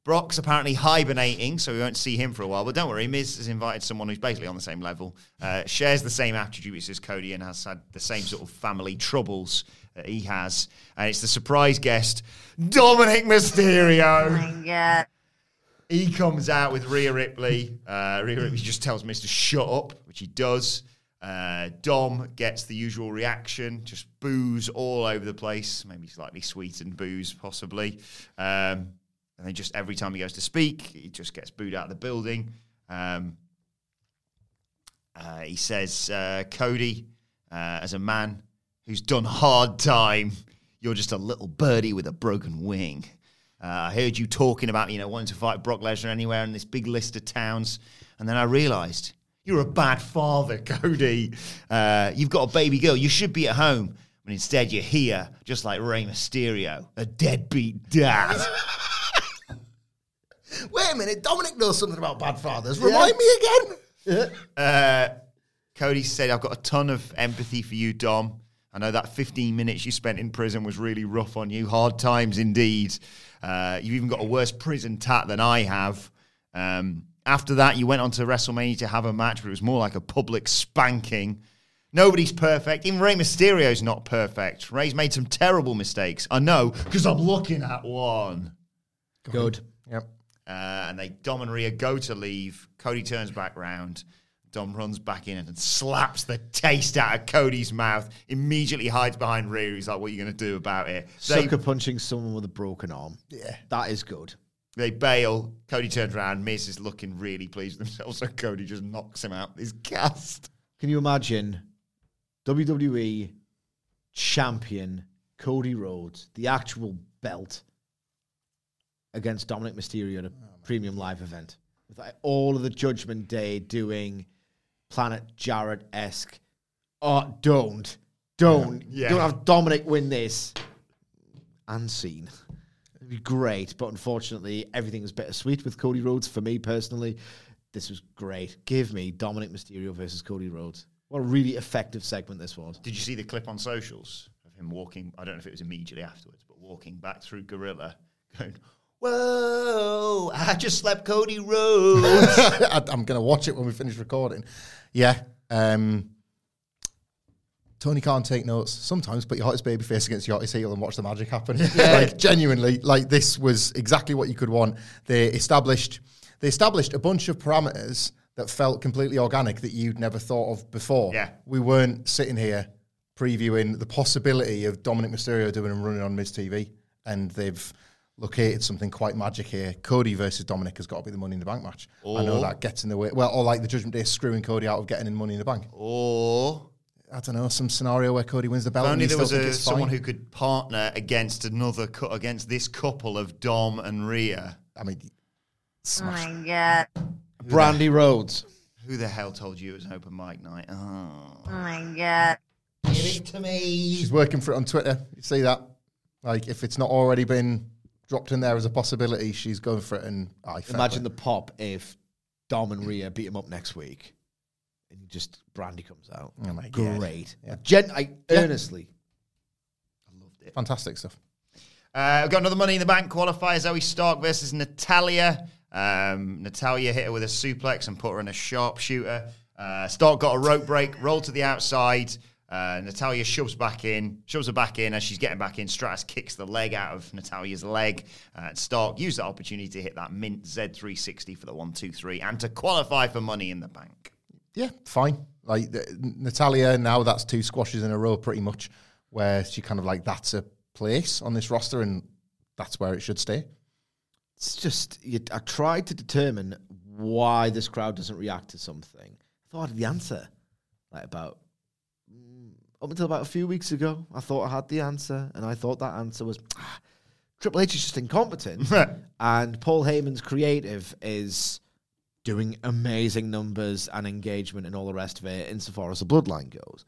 Brock's apparently hibernating, so we won't see him for a while. But don't worry, Miz has invited someone who's basically on the same level, uh, shares the same attributes as Cody, and has had the same sort of family troubles that he has. And it's the surprise guest, Dominik Oh Mysterio. my god. He comes out with Rhea Ripley. Uh, Rhea Ripley just tells Miz to shut up, which he does. Uh, Dom gets the usual reaction, just booze all over the place, maybe slightly sweetened booze, possibly. Um, and then just every time he goes to speak, he just gets booed out of the building. Um, uh, he says, uh, Cody, uh, as a man who's done hard time, you're just a little birdie with a broken wing. Uh, I heard you talking about, you know, wanting to fight Brock Lesnar anywhere in this big list of towns. And then I realized you're a bad father, *laughs* Cody. Uh, you've got a baby girl. You should be at home. But instead, you're here, just like Rey Mysterio, a deadbeat dad. *laughs* Wait a minute, Dominik knows something about bad fathers. Remind me again. Uh, Cody said, I've got a ton of empathy for you, Dom. I know that 15 minutes you spent in prison was really rough on you. Hard times indeed. Uh, you've even got a worse prison tat than I have. Um, after that, you went on to WrestleMania to have a match, but it was more like a public spanking. Nobody's perfect. Even Rey Mysterio's not perfect. Rey's made some terrible mistakes. I know, because I'm looking at one. Good. Yep. Uh, and they Dom and Rhea go to leave. Cody turns back round. Dom runs back in and slaps the taste out of Cody's mouth. Immediately hides behind Rhea. He's like, "What are you going to do about it?" They, Sucker punching someone with a broken arm. Yeah. That is good. they bail. Cody turns around. Miz is looking really pleased with himself. So Cody just knocks him out. He's cast. Can you imagine WWE champion Cody Rhodes, the actual belt, against Dominik Mysterio at a premium live event. With like, all of the Judgment Day doing Planet Jarrett esque. Oh, don't. Don't. Yeah. Don't have Dominik win this. Unseen. It'd be great, but unfortunately, everything was bittersweet with Cody Rhodes. For me personally, this was great. Give me Dominik Mysterio versus Cody Rhodes. What a really effective segment this was. Did you see the clip on socials of him walking? I don't know if it was immediately afterwards, but walking back through Gorilla, *laughs* going, "Whoa! I just slapped Cody Rhodes." *laughs* I, I'm going to watch it when we finish recording. Yeah. Um, Tony can't take notes sometimes, put your hottest baby face against your hottest heel and watch the magic happen. *laughs* like genuinely, like this was exactly what you could want. They established they established a bunch of parameters that felt completely organic that you'd never thought of before. Yeah. We weren't sitting here previewing the possibility of Dominik Mysterio doing and running on Miz TV, and they've located something quite magic here. Cody versus Dominik has got to be the Money in the Bank match. I know that gets in the way. Well, or like the Judgment Day screwing Cody out of getting in Money in the Bank. or I don't know some scenario where Cody wins the belt. if and only there still was a, someone fine. who could partner against another cou- against this couple of Dom and Rhea. I mean, Oh my god. Brandi Rhodes. Who the hell told you it was an open mic night? Oh. Oh my god. Give it to me. she's working for it on Twitter. You see that? Like if it's not already been dropped in there as a possibility, she's going for it. And I Imagine the pop if Dom and Rhea beat him up next week, and just Brandi comes out. Oh my God. Great. Yeah. Gen- I Yeah. earnestly. I loved it. Fantastic stuff. Uh, we've got another Money in the Bank qualifier. Zoey Stark versus Natalya. Um, Natalya hit her with a suplex and put her in a sharpshooter. Uh, Stark got a rope break, rolled to the outside. Uh, Natalya shoves back in, shoves her back in as she's getting back in. Stratus kicks the leg out of Natalya's leg. Uh, Stark used that opportunity to hit that mint Z360 for the one, two, three, and to qualify for Money in the Bank. Yeah, fine. Like the, Natalya, now that's two squashes in a row, pretty much, where she kind of like that's a place on this roster, and that's where it should stay. It's just you, I tried to determine why this crowd doesn't react to something. I thought I had the answer, like about up until about a few weeks ago. I thought I had the answer, and I thought that answer was ah, Triple H is just incompetent, *laughs* and Paul Heyman's creative is doing amazing numbers and engagement and all the rest of it, insofar as the bloodline goes.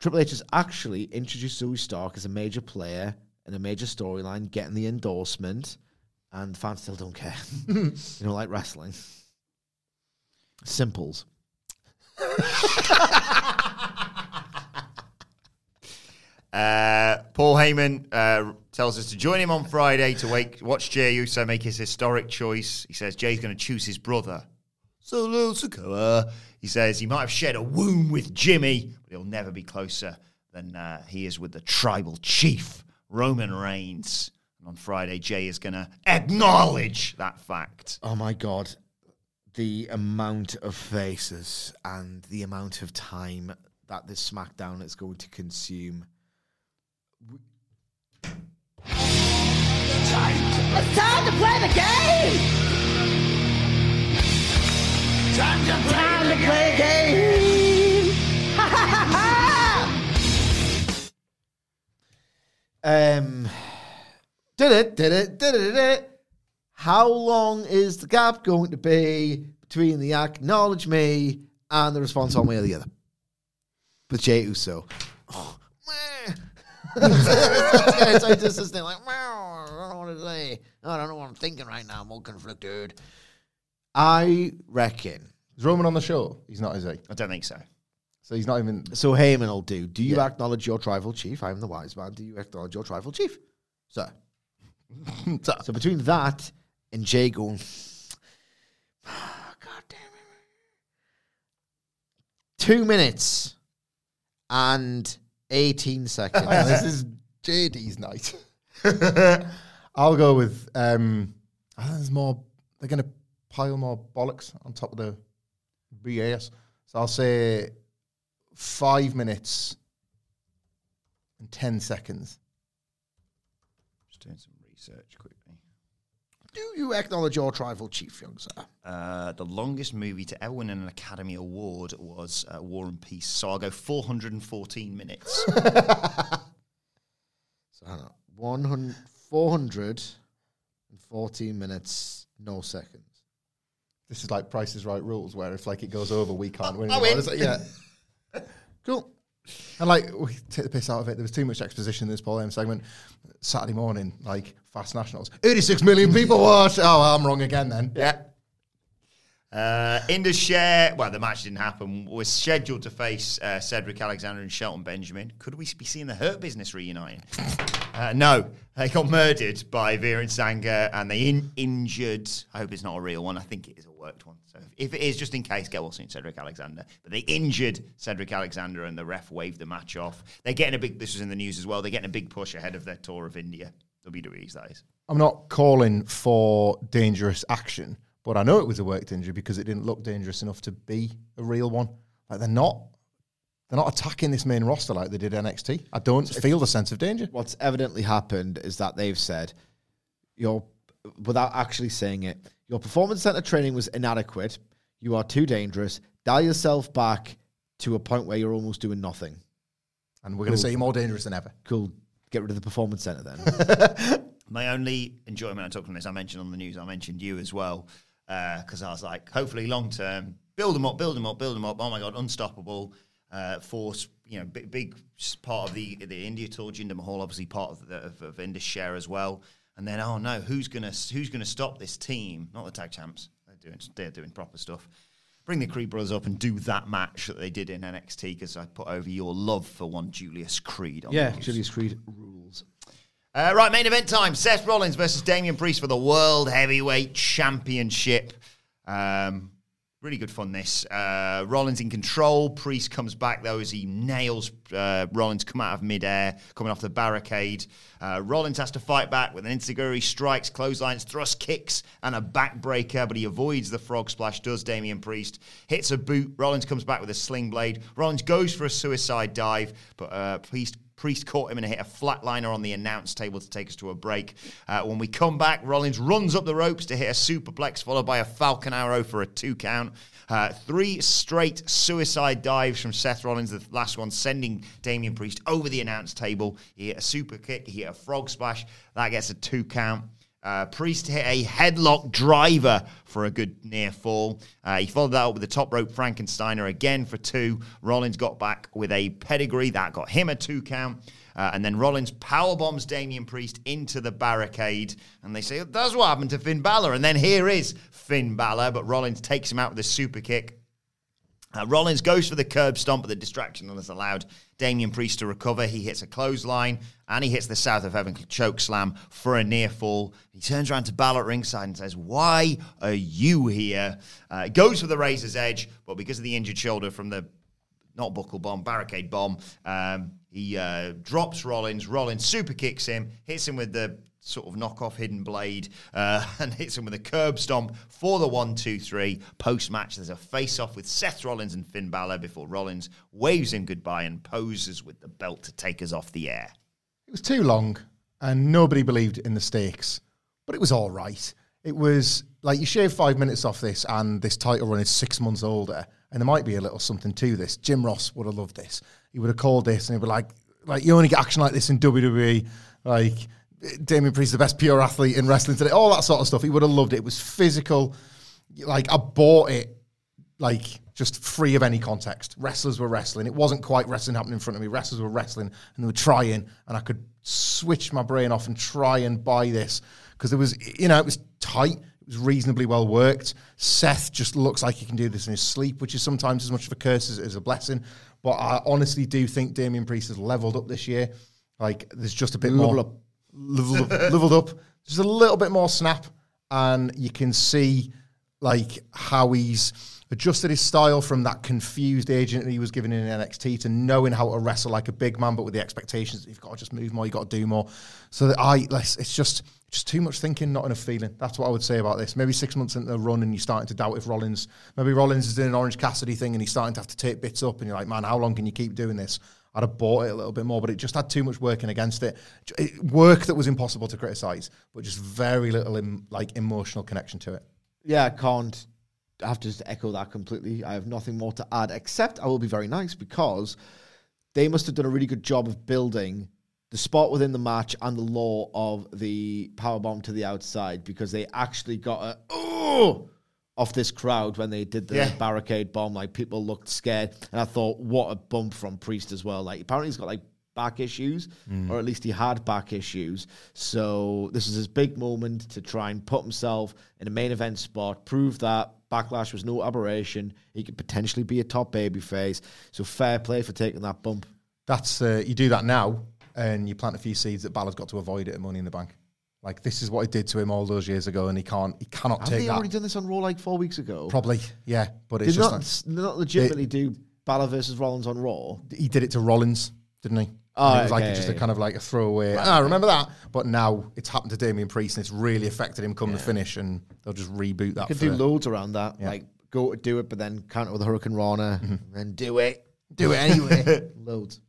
Triple H has actually introduced Zoey Stark as a major player and a major storyline, getting the endorsement, and fans still don't care. *laughs* you know, like wrestling. Simples. *laughs* Uh, Paul Heyman uh, tells us to join him on Friday to wake, watch Jey Uso make his historic choice. He says Jey's going to choose his brother, So Solo Sikoa. He says he might have shared a womb with Jimmy, but he'll never be closer than uh, he is with the tribal chief, Roman Reigns. And on Friday, Jey is going to acknowledge that fact. Oh my god. The amount of faces and the amount of time that this SmackDown is going to consume. It's time to play the game! Time to play, time to play the game! Ha ha ha ha! Um, did it, did it, did it, did it. How long is the gap going to be between the acknowledge me and the response one way or the other? With Jey Uso. Oh, meh. *laughs* it's like just this thing like, "Meow, I don't know what to say. I don't know what I'm thinking right now. I'm all conflicted. I reckon. Is Roman on the show? He's not, is he? I don't think so. So he's not even. So Heyman will do. Do you acknowledge your tribal chief? I'm the wise man. Do you acknowledge your tribal chief? Sir. *laughs* so between that and Jey going, ah, God damn it. Two minutes and 18 seconds. *laughs* this is JD's night. *laughs* I'll go with. Um, I think there's more. They're going to pile more bollocks on top of the BAS. So I'll say five minutes and ten seconds. Just doing some research quickly. Do you acknowledge your tribal chief, young sir? Uh, the longest movie to ever win an Academy Award was uh, War and Peace. So I'll go 414 minutes. *laughs* So hang on. 100, 400 14 minutes, no seconds. This is like Price is Right rules, where if like it goes over, we can't win. I win. Like, yeah, *laughs* cool. And like we take the piss out of it. There was too much exposition in this Paul M segment. Saturday morning, like Fast Nationals, 86 million people watch. Oh, I'm wrong again then. Yeah. Uh, the share, well, the match didn't happen. Was scheduled to face uh, Cedric Alexander and Shelton Benjamin. Could we be seeing the Hurt Business reuniting? *laughs* uh, no, they got murdered by Veer and Sanga and they in- injured. I hope it's not a real one. I think it is a worked one. So if it is, just in case, get well soon, Cedric Alexander. But they injured Cedric Alexander and the ref waved the match off. They're getting a big. This was in the news as well. They're getting a big push ahead of their tour of India. WWE's that is. I'm not calling for dangerous action, but I know it was a worked injury because it didn't look dangerous enough to be a real one. Like they're not, they're not attacking this main roster like they did NXT. I don't feel the sense of danger. What's evidently happened is that they've said, your, without actually saying it, your performance center training was inadequate. You are too dangerous. Dial yourself back to a point where you're almost doing nothing. And we're going to say you're more dangerous than ever. Cool. Get rid of the performance center then. *laughs* My only enjoyment on talking this, I mentioned on the news, I mentioned you as well, because I was like, hopefully long term, build them up, build them up, build them up. Oh my god, unstoppable uh, force. You know, big, big part of the the India tour. Jinder Mahal, obviously part of the of, of Indus Sher as well. And then, oh no, who's gonna who's gonna stop this team? Not the tag champs. They're doing they're doing proper stuff. Bring the Creed brothers up and do that match that they did in NXT because I put over your love for one Julius Creed. On yeah, the news. Julius Creed rules. Uh, right, main event time. Seth Rollins versus Damian Priest for the World Heavyweight Championship. Um, really good fun, this. Uh, Rollins in control. Priest comes back, though, as he nails uh, Rollins come out of midair, coming off the barricade. Uh, Rollins has to fight back with an enzuigiri strikes, clotheslines, thrust kicks, and a backbreaker, but he avoids the frog splash, does Damian Priest. Hits a boot. Rollins comes back with a sling blade. Rollins goes for a suicide dive, but uh, Priest Priest caught him and hit a flatliner on the announce table to take us to a break. Uh, when we come back, Rollins runs up the ropes to hit a superplex, followed by a Falcon Arrow for a two count. Uh, three straight suicide dives from Seth Rollins, the last one sending Damian Priest over the announce table. He hit a super kick, he hit a frog splash. That gets a two count. Uh, Priest hit a headlock driver for a good near fall. Uh, he followed that up with a top rope Frankensteiner again for two. Rollins got back with a pedigree that got him a two count. Uh, and then Rollins power bombs Damian Priest into the barricade. And they say, that's what happened to Finn Balor. And then here is Finn Balor, but Rollins takes him out with a super kick. Uh, Rollins goes for the curb stomp, but the distraction has allowed Damian Priest to recover. He hits a clothesline and he hits the South of Heaven choke slam for a near fall. He turns around to Balor at ringside and says, Why are you here? Uh, goes for the razor's edge, but because of the injured shoulder from the not buckle bomb, barricade bomb. Um, he uh, drops Rollins. Rollins super kicks him, hits him with the sort of knockoff hidden blade, uh, *laughs* and hits him with a curb stomp for the one, two, three. Post match, there's a face off with Seth Rollins and Finn Balor before Rollins waves him goodbye and poses with the belt to take us off the air. It was too long, and nobody believed in the stakes, but it was all right. It was like you shave five minutes off this, and this title run is six months older, and there might be a little something to this. Jim Ross would have loved this. He would have called this, and he'd be like, "Like you only get action like this in WWE." Like Damian Priest, the best pure athlete in wrestling today, all that sort of stuff. He would have loved it. It was physical. Like I bought it like just free of any context. Wrestlers were wrestling. It wasn't quite wrestling happening in front of me. Wrestlers were wrestling and they were trying, and I could switch my brain off and try and buy this because it was, you know, it was tight. It was reasonably well worked. Seth just looks like he can do this in his sleep, which is sometimes as much of a curse as, as a blessing. But I honestly do think Damian Priest has leveled up this year. Like there's just a bit Level more up. Leveled up, leveled up. Just a little bit more snap, and you can see like how he's adjusted his style from that confused agent that he was given in NXT to knowing how to wrestle like a big man, but with the expectations that you've got to just move more, you've got to do more. So that I, it's just just too much thinking, not enough feeling. That's what I would say about this. Maybe six months into the run, and you're starting to doubt if Rollins, maybe Rollins is doing an Orange Cassidy thing, and he's starting to have to take bits up, and you're like, man, how long can you keep doing this? I'd have bought it a little bit more, but it just had too much working against it. It- Work that was impossible to criticize, but just very little em, like emotional connection to it. Yeah, I can't. I have to just echo that completely. I have nothing more to add, except I will be very nice because they must have done a really good job of building the spot within the match and the law of the power bomb to the outside because they actually got a oh off this crowd when they did the Yeah. barricade bomb. Like people looked scared, and I thought, what a bump from Priest as well. Like apparently he's got like back issues, Mm. or at least he had back issues. So this is his big moment to try and put himself in a main event spot, prove that Backlash was no aberration. He could potentially be a top baby face. So fair play for taking that bump. That's uh, you do that now, and you plant a few seeds that Balor's got to avoid it at Money in the Bank. Like this is what it did to him all those years ago, and he can't, he cannot Have take they that. already done this on Raw like four weeks ago? Probably, yeah, but it's Did just not, like- not legitimately do Balor versus Rollins on Raw. he did it to Rollins, didn't he? Oh, And it was like just a kind of like a throwaway. Ah, remember that? But now it's happened to Damian Priest, and it's really affected him come the finish, and they'll just reboot that. could for- do loads around that. Like go to do it, but then counter with a hurricanrana, and then do it. Do it anyway. *laughs* loads.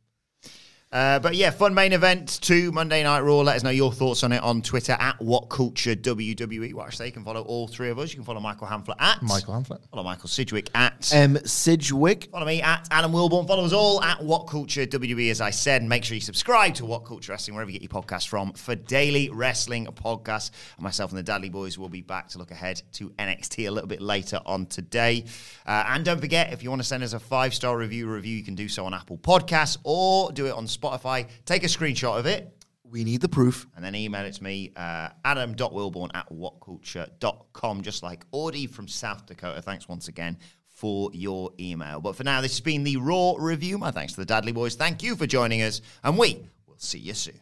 Uh, but yeah, fun main event to Monday Night Raw. Let us know your thoughts on it on Twitter at What Culture WWE. Watch they can follow all three of us. You can follow Michael Hamflett at Michael Hamflett. Follow Michael Sidgwick at M. Sidgwick. Follow me at Alan Wilbourn. Follow us all at What Culture WWE, as I said. Make sure you subscribe to What Culture Wrestling, wherever you get your podcasts from, for daily wrestling podcasts. And myself and the Dadley Boyz will be back to look ahead to NXT a little bit later on today. Uh, and don't forget, if you want to send us a five star review review, you can do so on Apple Podcasts or do it on Spotify. Take a screenshot of it. We need the proof. And then email it to me, uh, adam.wilbourn at whatculture.com, just like Audie from South Dakota. Thanks once again for your email. But for now, this has been the Raw Review. My thanks to the Dadley Boyz. Thank you for joining us, and we will see you soon.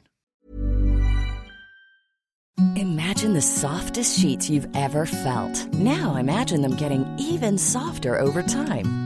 Imagine the softest sheets you've ever felt. Now imagine them getting even softer over time.